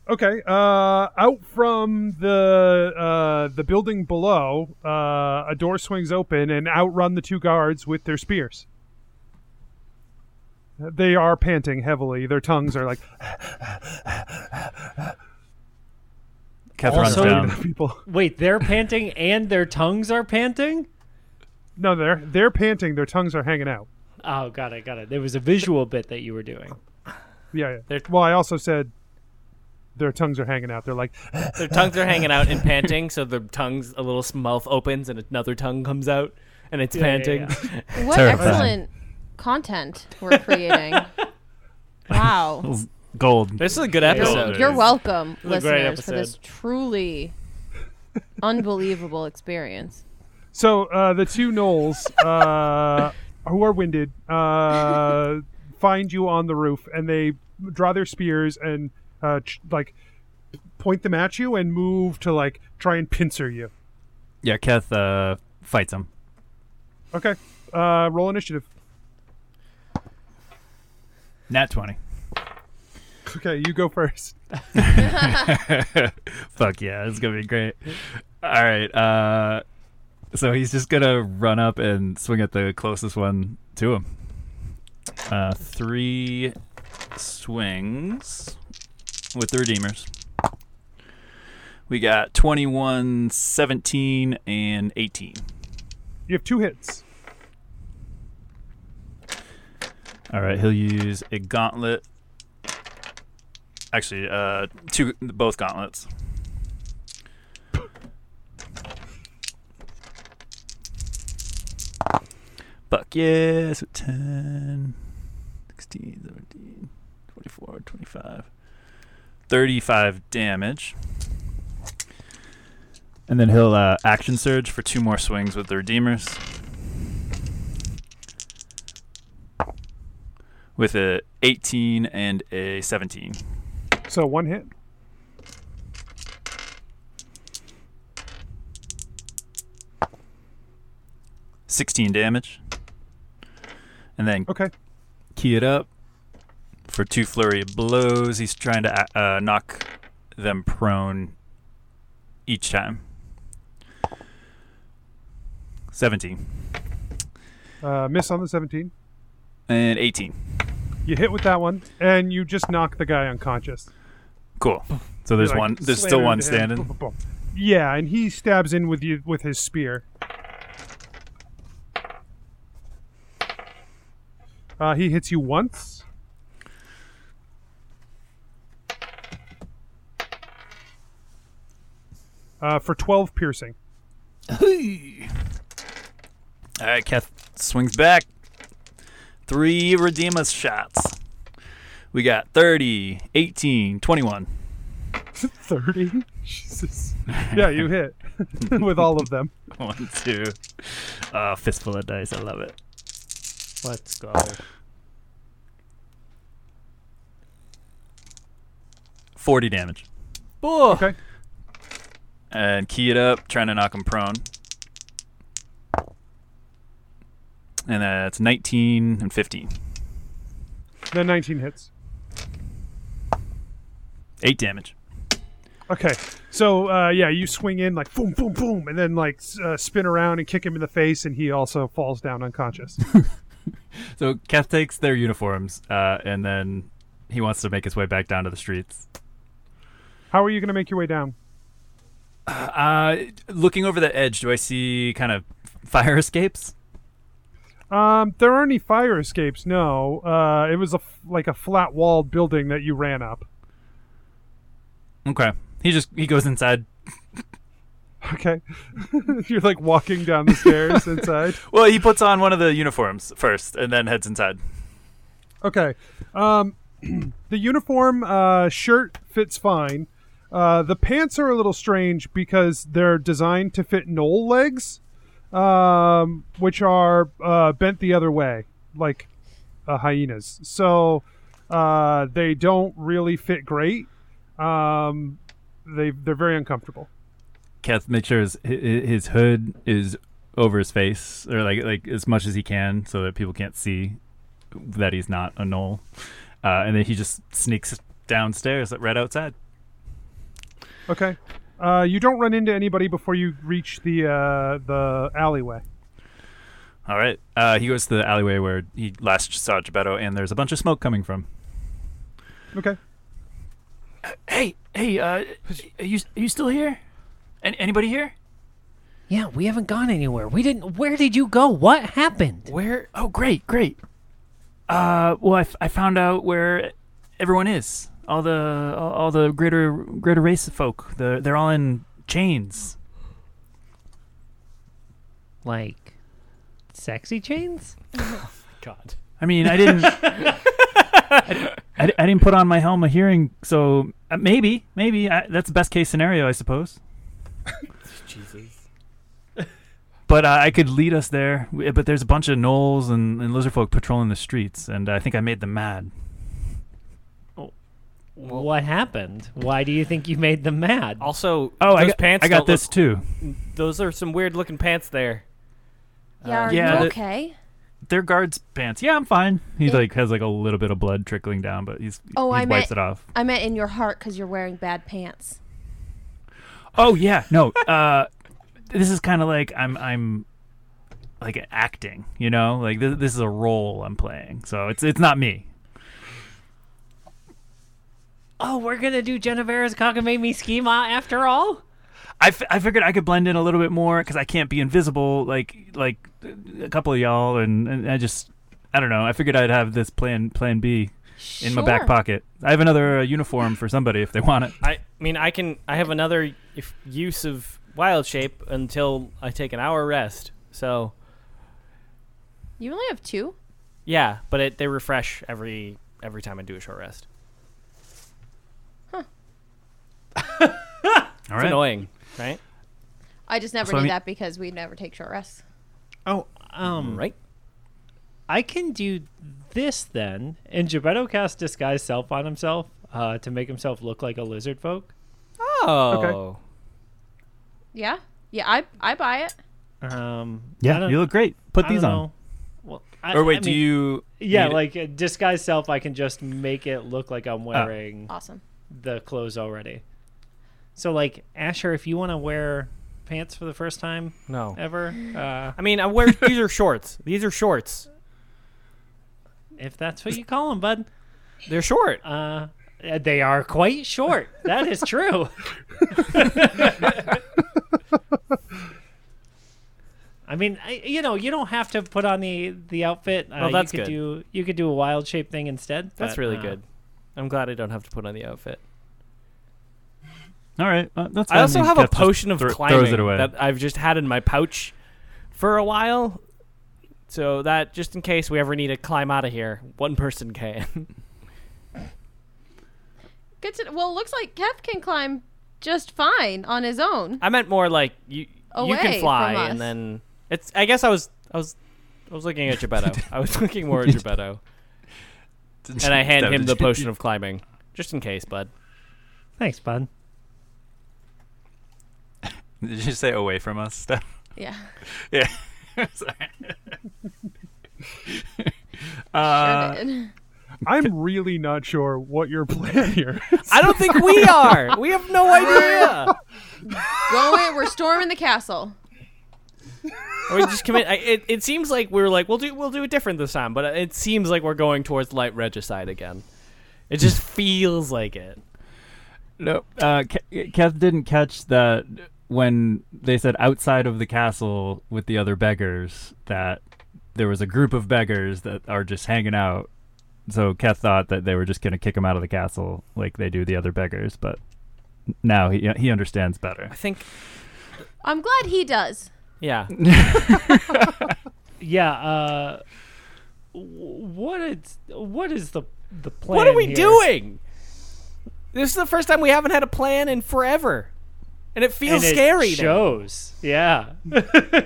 Speaker 1: Okay. Uh, out from the uh, the building below, uh, a door swings open and outrun the two guards with their spears. They are panting heavily. Their tongues are like
Speaker 7: Keth runs down.
Speaker 1: people.
Speaker 3: Wait, they're panting and their tongues are panting?
Speaker 1: No, they're they're panting. Their tongues are hanging out.
Speaker 3: Oh, got it, got it. There was a visual bit that you were doing.
Speaker 1: Yeah. yeah.
Speaker 5: They're-
Speaker 1: Well, I also said their tongues are hanging out. They're like,
Speaker 5: Their tongues are hanging out and panting, so their tongues a little mouth opens and another tongue comes out, and it's
Speaker 3: Yeah, yeah,
Speaker 5: panting.
Speaker 6: What
Speaker 7: Terrifying.
Speaker 6: excellent content we're creating. wow.
Speaker 7: Gold.
Speaker 5: This is a good episode.
Speaker 6: You're welcome,
Speaker 3: was a great
Speaker 6: listeners, for this truly unbelievable experience.
Speaker 1: So uh, the two gnolls uh, who are winded uh, find you on the roof, and they draw their spears and uh, ch- like point them at you and move to like try and pincer you.
Speaker 7: Yeah, Keth uh, fights them.
Speaker 1: Okay, uh, roll initiative.
Speaker 7: Nat twenty.
Speaker 1: Okay, you go first.
Speaker 7: Fuck yeah, it's gonna be great. All right. So he's just gonna run up and swing at the closest one to him. Uh, three swings with the redeemers. We got 21, 17, and 18.
Speaker 1: You have two hits.
Speaker 7: All right, he'll use a gauntlet. Actually, uh, two, both gauntlets. Fuck yes, with 10, 16, 17, 24, 25, 35 damage. And then he'll uh, action surge for two more swings with the Redeemers. With a 18 and a 17.
Speaker 1: So one hit.
Speaker 7: Sixteen damage. And then
Speaker 1: Okay.
Speaker 7: key it up for two flurry of blows. He's trying to uh, knock them prone each time. 17
Speaker 1: Uh, miss on the seventeen.
Speaker 7: and 18.
Speaker 1: You hit with that one, and you just knock the guy unconscious.
Speaker 7: Cool. So there's
Speaker 1: like,
Speaker 7: one. There's still one standing.
Speaker 1: Yeah, and he stabs in with you with his spear. Uh, he hits you once. Uh, for 12 piercing.
Speaker 7: All right, Keth swings back. Three Redeemer's shots. We got 30, 18, 21.
Speaker 1: 30? Jesus. Yeah, you hit with all of them.
Speaker 7: One, two. Uh, fistful of dice. I love it.
Speaker 3: Let's go.
Speaker 7: Forty damage.
Speaker 5: Oh,
Speaker 1: Okay.
Speaker 7: And key it up, trying to knock him prone. And that's 19 and 15.
Speaker 1: Then 19 hits.
Speaker 7: 8 damage.
Speaker 1: Okay, so uh, yeah, you swing in like boom, boom, boom, and then like uh, spin around and kick him in the face, and he also falls down unconscious.
Speaker 7: So Keth takes their uniforms, uh, and then he wants to make his way back down to the streets.
Speaker 1: How are you going to make your way down?
Speaker 7: Uh, looking over the edge, do I see kind of fire escapes?
Speaker 1: Um, there aren't any fire escapes. No, uh, it was a f- like a flat walled building that you ran up.
Speaker 7: Okay. He just he goes inside.
Speaker 1: Okay, you're like walking down the stairs inside.
Speaker 7: Well, he puts on one of the uniforms first, and then heads inside.
Speaker 1: Okay. Um, the uniform uh, shirt fits fine. Uh, the pants are a little strange because they're designed to fit gnoll legs, um, which are uh, bent the other way, like uh, hyenas. So uh, they don't really fit great. Um, they they're very uncomfortable.
Speaker 7: Keth makes sure his, his hood is over his face, or like like as much as he can, so that people can't see that he's not a gnoll. Uh, and then he just sneaks downstairs, right outside.
Speaker 1: Okay. Uh, you don't run into anybody before you reach the uh, the alleyway.
Speaker 7: All right. Uh, he goes to the alleyway where he last saw Gebetto, and there's a bunch of smoke coming from.
Speaker 1: Okay.
Speaker 9: Hey, hey, uh, are you are you still here? Any, anybody here?
Speaker 3: Yeah, we haven't gone anywhere. We didn't. Where did you go? What happened?
Speaker 9: Where? Oh, great, great. Uh, well, I, f- I found out where everyone is. All the all, all the greater greater race folk. The, they're all in chains.
Speaker 3: Like, sexy chains?
Speaker 5: God.
Speaker 9: I mean, I didn't. I, I, I didn't put on my helm of hearing, so uh, maybe, maybe I, that's the best case scenario, I suppose.
Speaker 5: Jesus.
Speaker 9: But uh, I could lead us there. W- But there's a bunch of gnolls and, and lizard folk patrolling the streets, and I think I made them mad.
Speaker 3: what happened? Why do you think you made them mad?
Speaker 5: Also,
Speaker 9: Oh,
Speaker 5: those
Speaker 9: I got,
Speaker 5: pants.
Speaker 9: I got
Speaker 5: don't
Speaker 9: this
Speaker 5: look-
Speaker 9: too.
Speaker 5: Those are some weird looking pants there.
Speaker 6: Yeah, are
Speaker 9: yeah,
Speaker 6: you
Speaker 9: the-
Speaker 6: okay?
Speaker 9: They're guards' pants. Yeah, I'm fine. He
Speaker 6: It-
Speaker 9: like has like a little bit of blood trickling down, but he's
Speaker 6: Oh,
Speaker 9: he
Speaker 6: I
Speaker 9: wipes
Speaker 6: meant-
Speaker 9: it off.
Speaker 6: I meant in your heart because you're wearing bad pants.
Speaker 9: Oh yeah, no. Uh, this is kind of like I'm I'm like acting, you know, like this, this is a role I'm playing, so it's it's not me.
Speaker 3: Oh, we're gonna do Genevera's cockamamie schema after all?
Speaker 9: I, f- I figured I could blend in a little bit more because I can't be invisible like like a couple of y'all, and, and I just I don't know. I figured I'd have this plan plan B in my back
Speaker 6: Sure.
Speaker 9: pocket. I have another uh, uniform for somebody if they want it.
Speaker 5: I mean, I can. I have another if, use of wild shape until I take an hour rest. So
Speaker 6: You only have two.
Speaker 5: yeah, but it, they refresh every every time I do a short rest.
Speaker 9: All
Speaker 5: It's
Speaker 9: right.
Speaker 5: annoying, right?
Speaker 6: I just never
Speaker 9: So I
Speaker 6: did
Speaker 9: mean-
Speaker 6: that because we never take short rests.
Speaker 3: Oh, um,
Speaker 5: Right.
Speaker 3: I can do this then. And Gebetto cast disguise self on himself uh, to make himself look like a lizard folk.
Speaker 5: Oh.
Speaker 6: Yeah, yeah. I I buy it.
Speaker 3: Um,
Speaker 9: Yeah, you look great. Put
Speaker 3: I
Speaker 9: these on.
Speaker 3: know. Well, I,
Speaker 7: Or wait,
Speaker 3: I
Speaker 7: do
Speaker 3: mean,
Speaker 7: you?
Speaker 3: Yeah, like uh, disguise self, I can just make it look like I'm wearing
Speaker 6: Awesome.
Speaker 3: the clothes already. So, like Asher, if you want to wear pants for the first time
Speaker 5: No.
Speaker 3: ever, uh,
Speaker 5: I mean, I wear these are shorts. These are shorts.
Speaker 3: if that's what you call them, bud,
Speaker 5: They're short.
Speaker 3: uh, they are quite short. That is true. I mean, I, you know, you don't have to put on the the outfit. Uh,
Speaker 5: Well, that's
Speaker 3: you could
Speaker 5: good.
Speaker 3: do you could do a wild shape thing instead.
Speaker 5: That's
Speaker 3: but,
Speaker 5: really
Speaker 3: uh,
Speaker 5: good. I'm glad I don't have to put on the outfit.
Speaker 9: All right, uh, that's.
Speaker 5: I also have a potion of
Speaker 9: thro-
Speaker 5: climbing
Speaker 9: it away.
Speaker 5: that I've just had in my pouch for a while. So that just in case we ever need to climb out of here, one person can.
Speaker 6: Good to well. It looks like Kev can climb just fine on his own.
Speaker 5: I meant more like you
Speaker 6: Away you
Speaker 5: can fly
Speaker 6: from us.
Speaker 5: and then it's I guess I was I was I was looking at Gebetto. I was looking more at Gebetto. And I hand him the potion of climbing. Just in case, bud.
Speaker 3: Thanks, bud.
Speaker 7: Did you say away from us? Steph?
Speaker 6: Yeah.
Speaker 7: yeah.
Speaker 9: Uh,
Speaker 6: Sure did.
Speaker 1: I'm really not sure what your plan here is.
Speaker 5: I don't think we are. We have no idea.
Speaker 6: Going, we're storming the castle.
Speaker 5: we just commit. I, it, it seems like we're like we'll do we'll do it different this time, but it seems like we're going towards light regicide again. It just feels like it.
Speaker 7: No, uh, Ke- Keth didn't catch that when they said outside of the castle with the other beggars that there was a group of beggars that are just hanging out. So Keth thought that they were just going to kick him out of the castle like they do the other beggars, but now he he understands better.
Speaker 5: I think.
Speaker 6: I'm glad he does.
Speaker 5: Yeah.
Speaker 3: Yeah. Uh, w- what is what is the the plan?
Speaker 5: what are we
Speaker 3: here?
Speaker 5: doing? This is the first time we haven't had a plan in forever, and it feels
Speaker 3: And it
Speaker 5: scary. now.
Speaker 3: Shows. Yeah.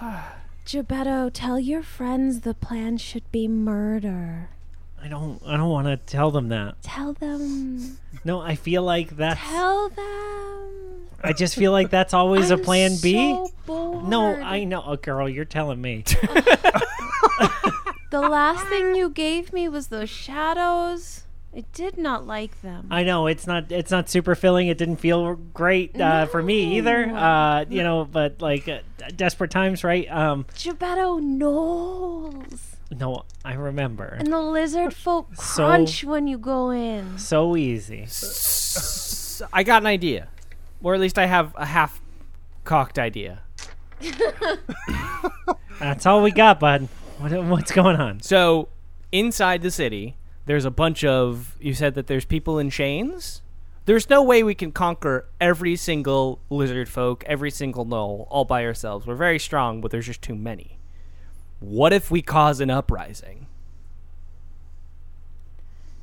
Speaker 4: Gebetto, tell your friends the plan should be murder.
Speaker 3: I don't. I don't want to tell them that.
Speaker 4: Tell them.
Speaker 3: No, I feel like that's.
Speaker 4: Tell them.
Speaker 3: I just feel like that's always a
Speaker 4: I'm
Speaker 3: plan B.
Speaker 4: bored.
Speaker 3: No, I know, oh, girl. You're telling me.
Speaker 4: The last thing you gave me was those shadows. I did not like them.
Speaker 3: I know it's not. It's not super filling. It didn't feel great uh, for me either. Uh, you know, but like uh, desperate times, right? Um,
Speaker 4: Gebetto gnolls.
Speaker 3: no, I remember.
Speaker 4: And the lizard folk
Speaker 3: So-
Speaker 4: crunch when you go in.
Speaker 3: So easy.
Speaker 5: I got an idea, or at least I have a half cocked idea.
Speaker 3: That's all we got, bud. What, what's going on?
Speaker 5: So, inside the city, there's a bunch of. You said that there's people in chains. There's no way we can conquer every single lizard folk, every single gnoll, all by ourselves. We're very strong, but there's just too many. What if we cause an uprising?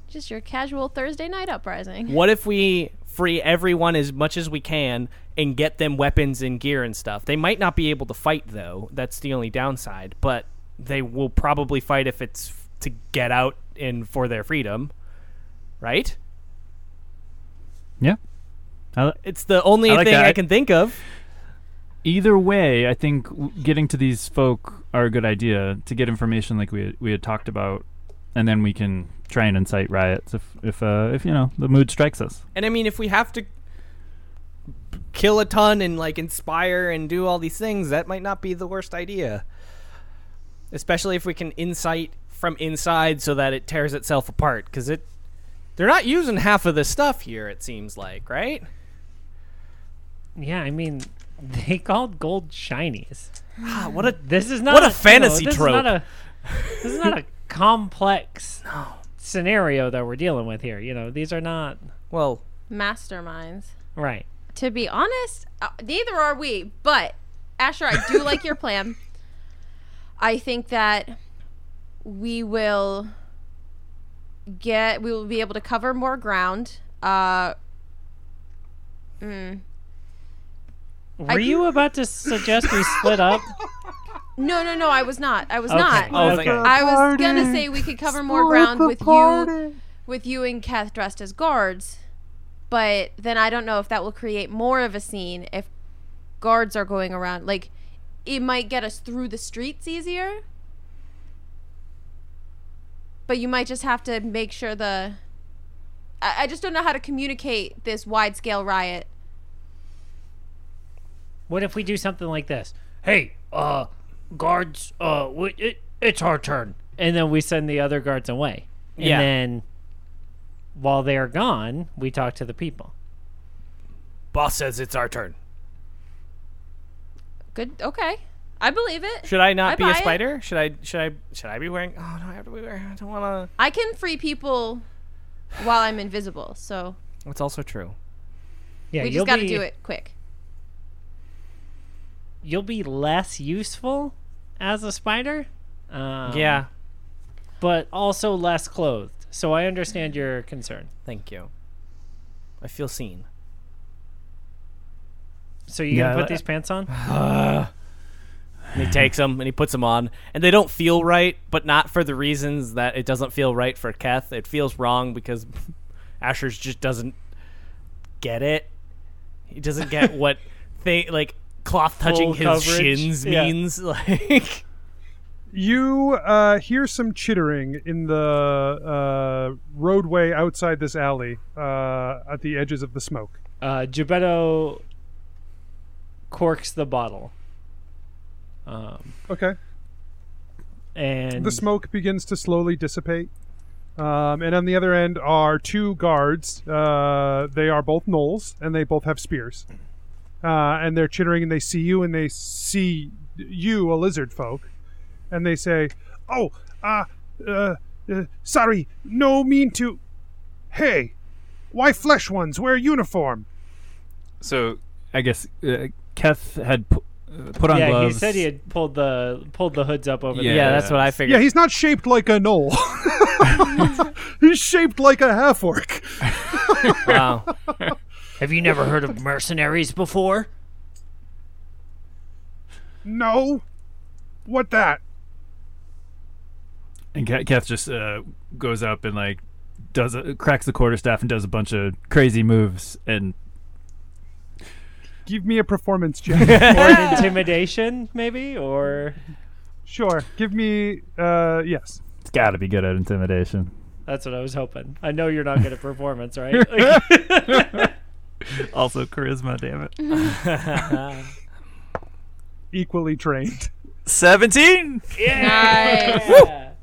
Speaker 6: Just your casual Thursday night uprising.
Speaker 5: What if we free everyone as much as we can and get them weapons and gear and stuff? They might not be able to fight though. That's the only downside. But they will probably fight if it's to get out and for their freedom, right?
Speaker 7: Yeah. Li-
Speaker 5: It's the only
Speaker 7: I like
Speaker 5: thing
Speaker 7: that.
Speaker 5: I can think of.
Speaker 7: either way, I think getting to these folk are a good idea to get information like we we had talked about, and then we can try and incite riots if if uh, if you know the mood strikes us.
Speaker 5: And I mean, if we have to kill a ton and like inspire and do all these things, that might not be the worst idea. Especially if we can incite from inside so that it tears itself apart because it they're not using half of the stuff here it seems like, right?
Speaker 3: Yeah, I mean, they called gold shinies.
Speaker 5: Ah, what a
Speaker 3: This is not
Speaker 5: What a
Speaker 3: you know,
Speaker 5: fantasy
Speaker 3: this
Speaker 5: trope.
Speaker 3: Is not a, this is not a complex scenario that we're dealing with here. You know, these are not
Speaker 5: well,
Speaker 6: Masterminds.
Speaker 3: right.
Speaker 6: To be honest, uh, neither are we. But Asher, I do like your plan. I think that we will get we will be able to cover more ground. Uh, mm,
Speaker 3: Were you about to suggest we split up?
Speaker 6: no, no, no. I was not. I was
Speaker 3: Okay.
Speaker 6: not.
Speaker 5: Oh, thank God.
Speaker 6: I was gonna say we could cover more ground with you, with you and Kath dressed as guards, but then I don't know if that will create more of a scene if guards are going around. Like, it might get us through the streets easier, but you might just have to make sure the. I, I just don't know how to communicate this wide scale riot.
Speaker 3: What if we do something like this? Hey, uh, guards, uh, w- it, it's our turn, and then we send the other guards away, and
Speaker 5: Yeah.
Speaker 3: then while they're gone, we talk to the people.
Speaker 5: boss says it's our turn.
Speaker 6: Good. Okay, I believe it.
Speaker 5: Should I not
Speaker 6: I
Speaker 5: be
Speaker 6: buy
Speaker 5: a
Speaker 6: it.
Speaker 5: spider? Should I should I should I be wearing Oh, no, I have to be wearing. I don't want to
Speaker 6: I can free people while I'm invisible, so
Speaker 5: That's also true.
Speaker 3: Yeah,
Speaker 6: we just got to do it quick.
Speaker 3: You'll be less useful as a spider. Um,
Speaker 5: yeah.
Speaker 3: but also less clothed. So I understand your concern.
Speaker 5: Thank you. I feel seen.
Speaker 3: So you
Speaker 7: Yeah,
Speaker 3: gonna put
Speaker 7: li-
Speaker 3: these pants on?
Speaker 5: And he takes them and he puts them on, and they don't feel right, but not for the reasons that it doesn't feel right for Keth. It feels wrong because Asher's just doesn't get it. He doesn't get what thing like cloth touching
Speaker 3: Full
Speaker 5: his
Speaker 3: coverage,
Speaker 5: shins
Speaker 3: yeah.
Speaker 5: means. Like
Speaker 1: You uh, hear some chittering in the uh, roadway outside this alley uh, at the edges of the smoke.
Speaker 3: Uh, Gebetto corks the bottle. Um,
Speaker 1: Okay.
Speaker 3: and
Speaker 1: The smoke begins to slowly dissipate. Um, and on the other end are two guards. Uh, they are both gnolls, and they both have spears. Uh, and they're chittering, and they see you, and they see you, a lizard folk, and they say, "Oh, uh, uh, uh sorry, no mean to. Hey, why flesh ones wear uniform?"
Speaker 12: So
Speaker 7: I guess uh, Keth had pu- uh, put on
Speaker 3: yeah,
Speaker 7: gloves.
Speaker 3: he said he had pulled the pulled the hoods up over
Speaker 7: Yeah.
Speaker 3: the
Speaker 5: Yeah, that's what I figured.
Speaker 1: Yeah, he's not shaped like a gnoll. he's shaped like a half orc.
Speaker 5: wow.
Speaker 3: Have you never heard of mercenaries before?
Speaker 1: No, what that?
Speaker 7: And Ke- Keth just uh, goes up and like does a, cracks the quarterstaff and does a bunch of crazy moves and
Speaker 1: Give me a performance check.
Speaker 3: or an intimidation, maybe, or
Speaker 1: sure. Give me. Uh, yes.
Speaker 7: it's got to be good at intimidation.
Speaker 3: that's what I was hoping. I know you're not good at performance, right?
Speaker 7: Also charisma, damn it.
Speaker 1: Equally trained.
Speaker 13: 17?
Speaker 3: yeah. Nice.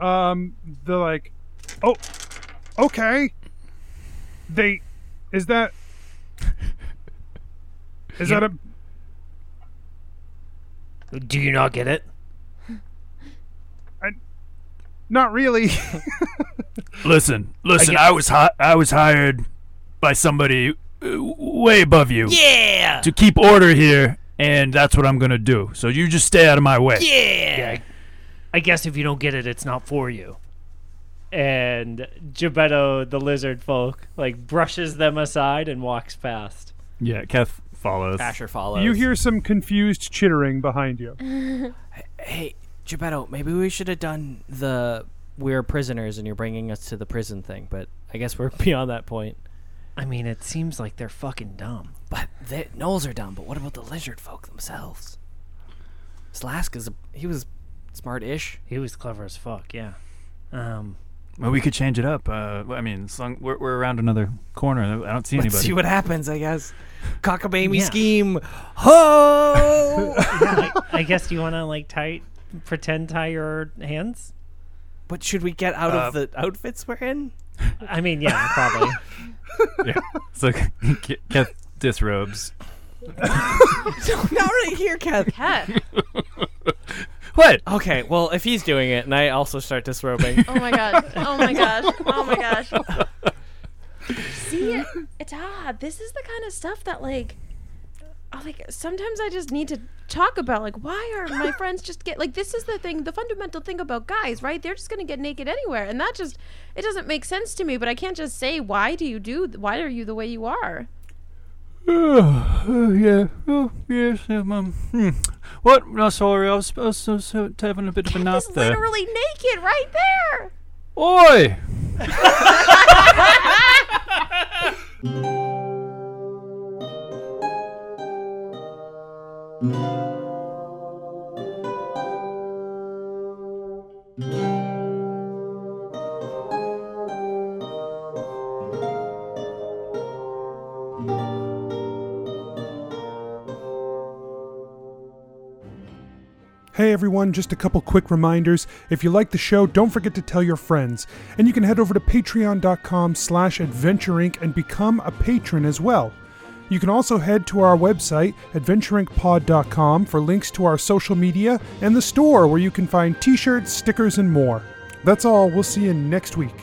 Speaker 1: Um, they're like, oh, okay. They, is that, is that a?
Speaker 3: Do you not get it?
Speaker 1: I, Not really.
Speaker 7: Listen, listen.
Speaker 3: get-
Speaker 7: I, was hi- I was hired by somebody uh, way above you
Speaker 5: yeah.
Speaker 7: to keep order here, and that's what I'm gonna do. So you just stay out of my way.
Speaker 5: Yeah.
Speaker 3: I guess if you don't get it, it's not for you. And Gebetto, the lizard folk, like brushes them aside and walks past.
Speaker 7: Yeah, Keth follows.
Speaker 5: Asher follows.
Speaker 1: you hear some confused chittering behind you.
Speaker 5: Hey, Geppetto, maybe we should have done the we're prisoners and you're bringing us to the prison thing, but I guess we're beyond that point.
Speaker 3: I mean, it seems like they're fucking dumb.
Speaker 5: But the gnolls are dumb, but what about the lizard folk themselves? Slask is a, he was smart-ish.
Speaker 3: He was clever as fuck, yeah. Um,
Speaker 7: Well, we could change it up. Uh, I mean, as long, we're, we're around another corner. I don't see
Speaker 5: Let's
Speaker 7: anybody.
Speaker 5: see what happens, I guess. Cockamamie
Speaker 3: Yeah.
Speaker 5: scheme. Ho!
Speaker 3: I, I guess you want to like tie, pretend tie your hands.
Speaker 5: but should we get out
Speaker 7: Uh,
Speaker 5: of the outfits we're in?
Speaker 3: I mean, yeah, probably.
Speaker 7: yeah. So Ke- Keth disrobes.
Speaker 5: Not right here, Kath.
Speaker 6: Cat.
Speaker 7: What?
Speaker 5: Okay, well, if he's doing it, and I also start disrobing.
Speaker 6: Oh my god. Oh my gosh. Oh my gosh. See, it's odd. This is the kind of stuff that like, I like sometimes I just need to talk about. Like, why are my friends just get like? This is the thing, the fundamental thing about guys, right? They're just gonna get naked anywhere, and that just it doesn't make sense to me. But I can't just say why do you do? Why are you the way you are?
Speaker 7: Oh, oh, yeah. Oh, yes. yeah, um, hmm. What? No, sorry. I was, I was, I was having a bit of a nap there.
Speaker 6: literally naked right there.
Speaker 7: Oi!
Speaker 1: Hey everyone, just a couple quick reminders. If you like the show, don't forget to tell your friends. And you can head over to patreon.com slash adventureinc and become a patron as well. You can also head to our website, adventureincpod.com, for links to our social media and the store where you can find t-shirts, stickers, and more. That's all. We'll see you next week.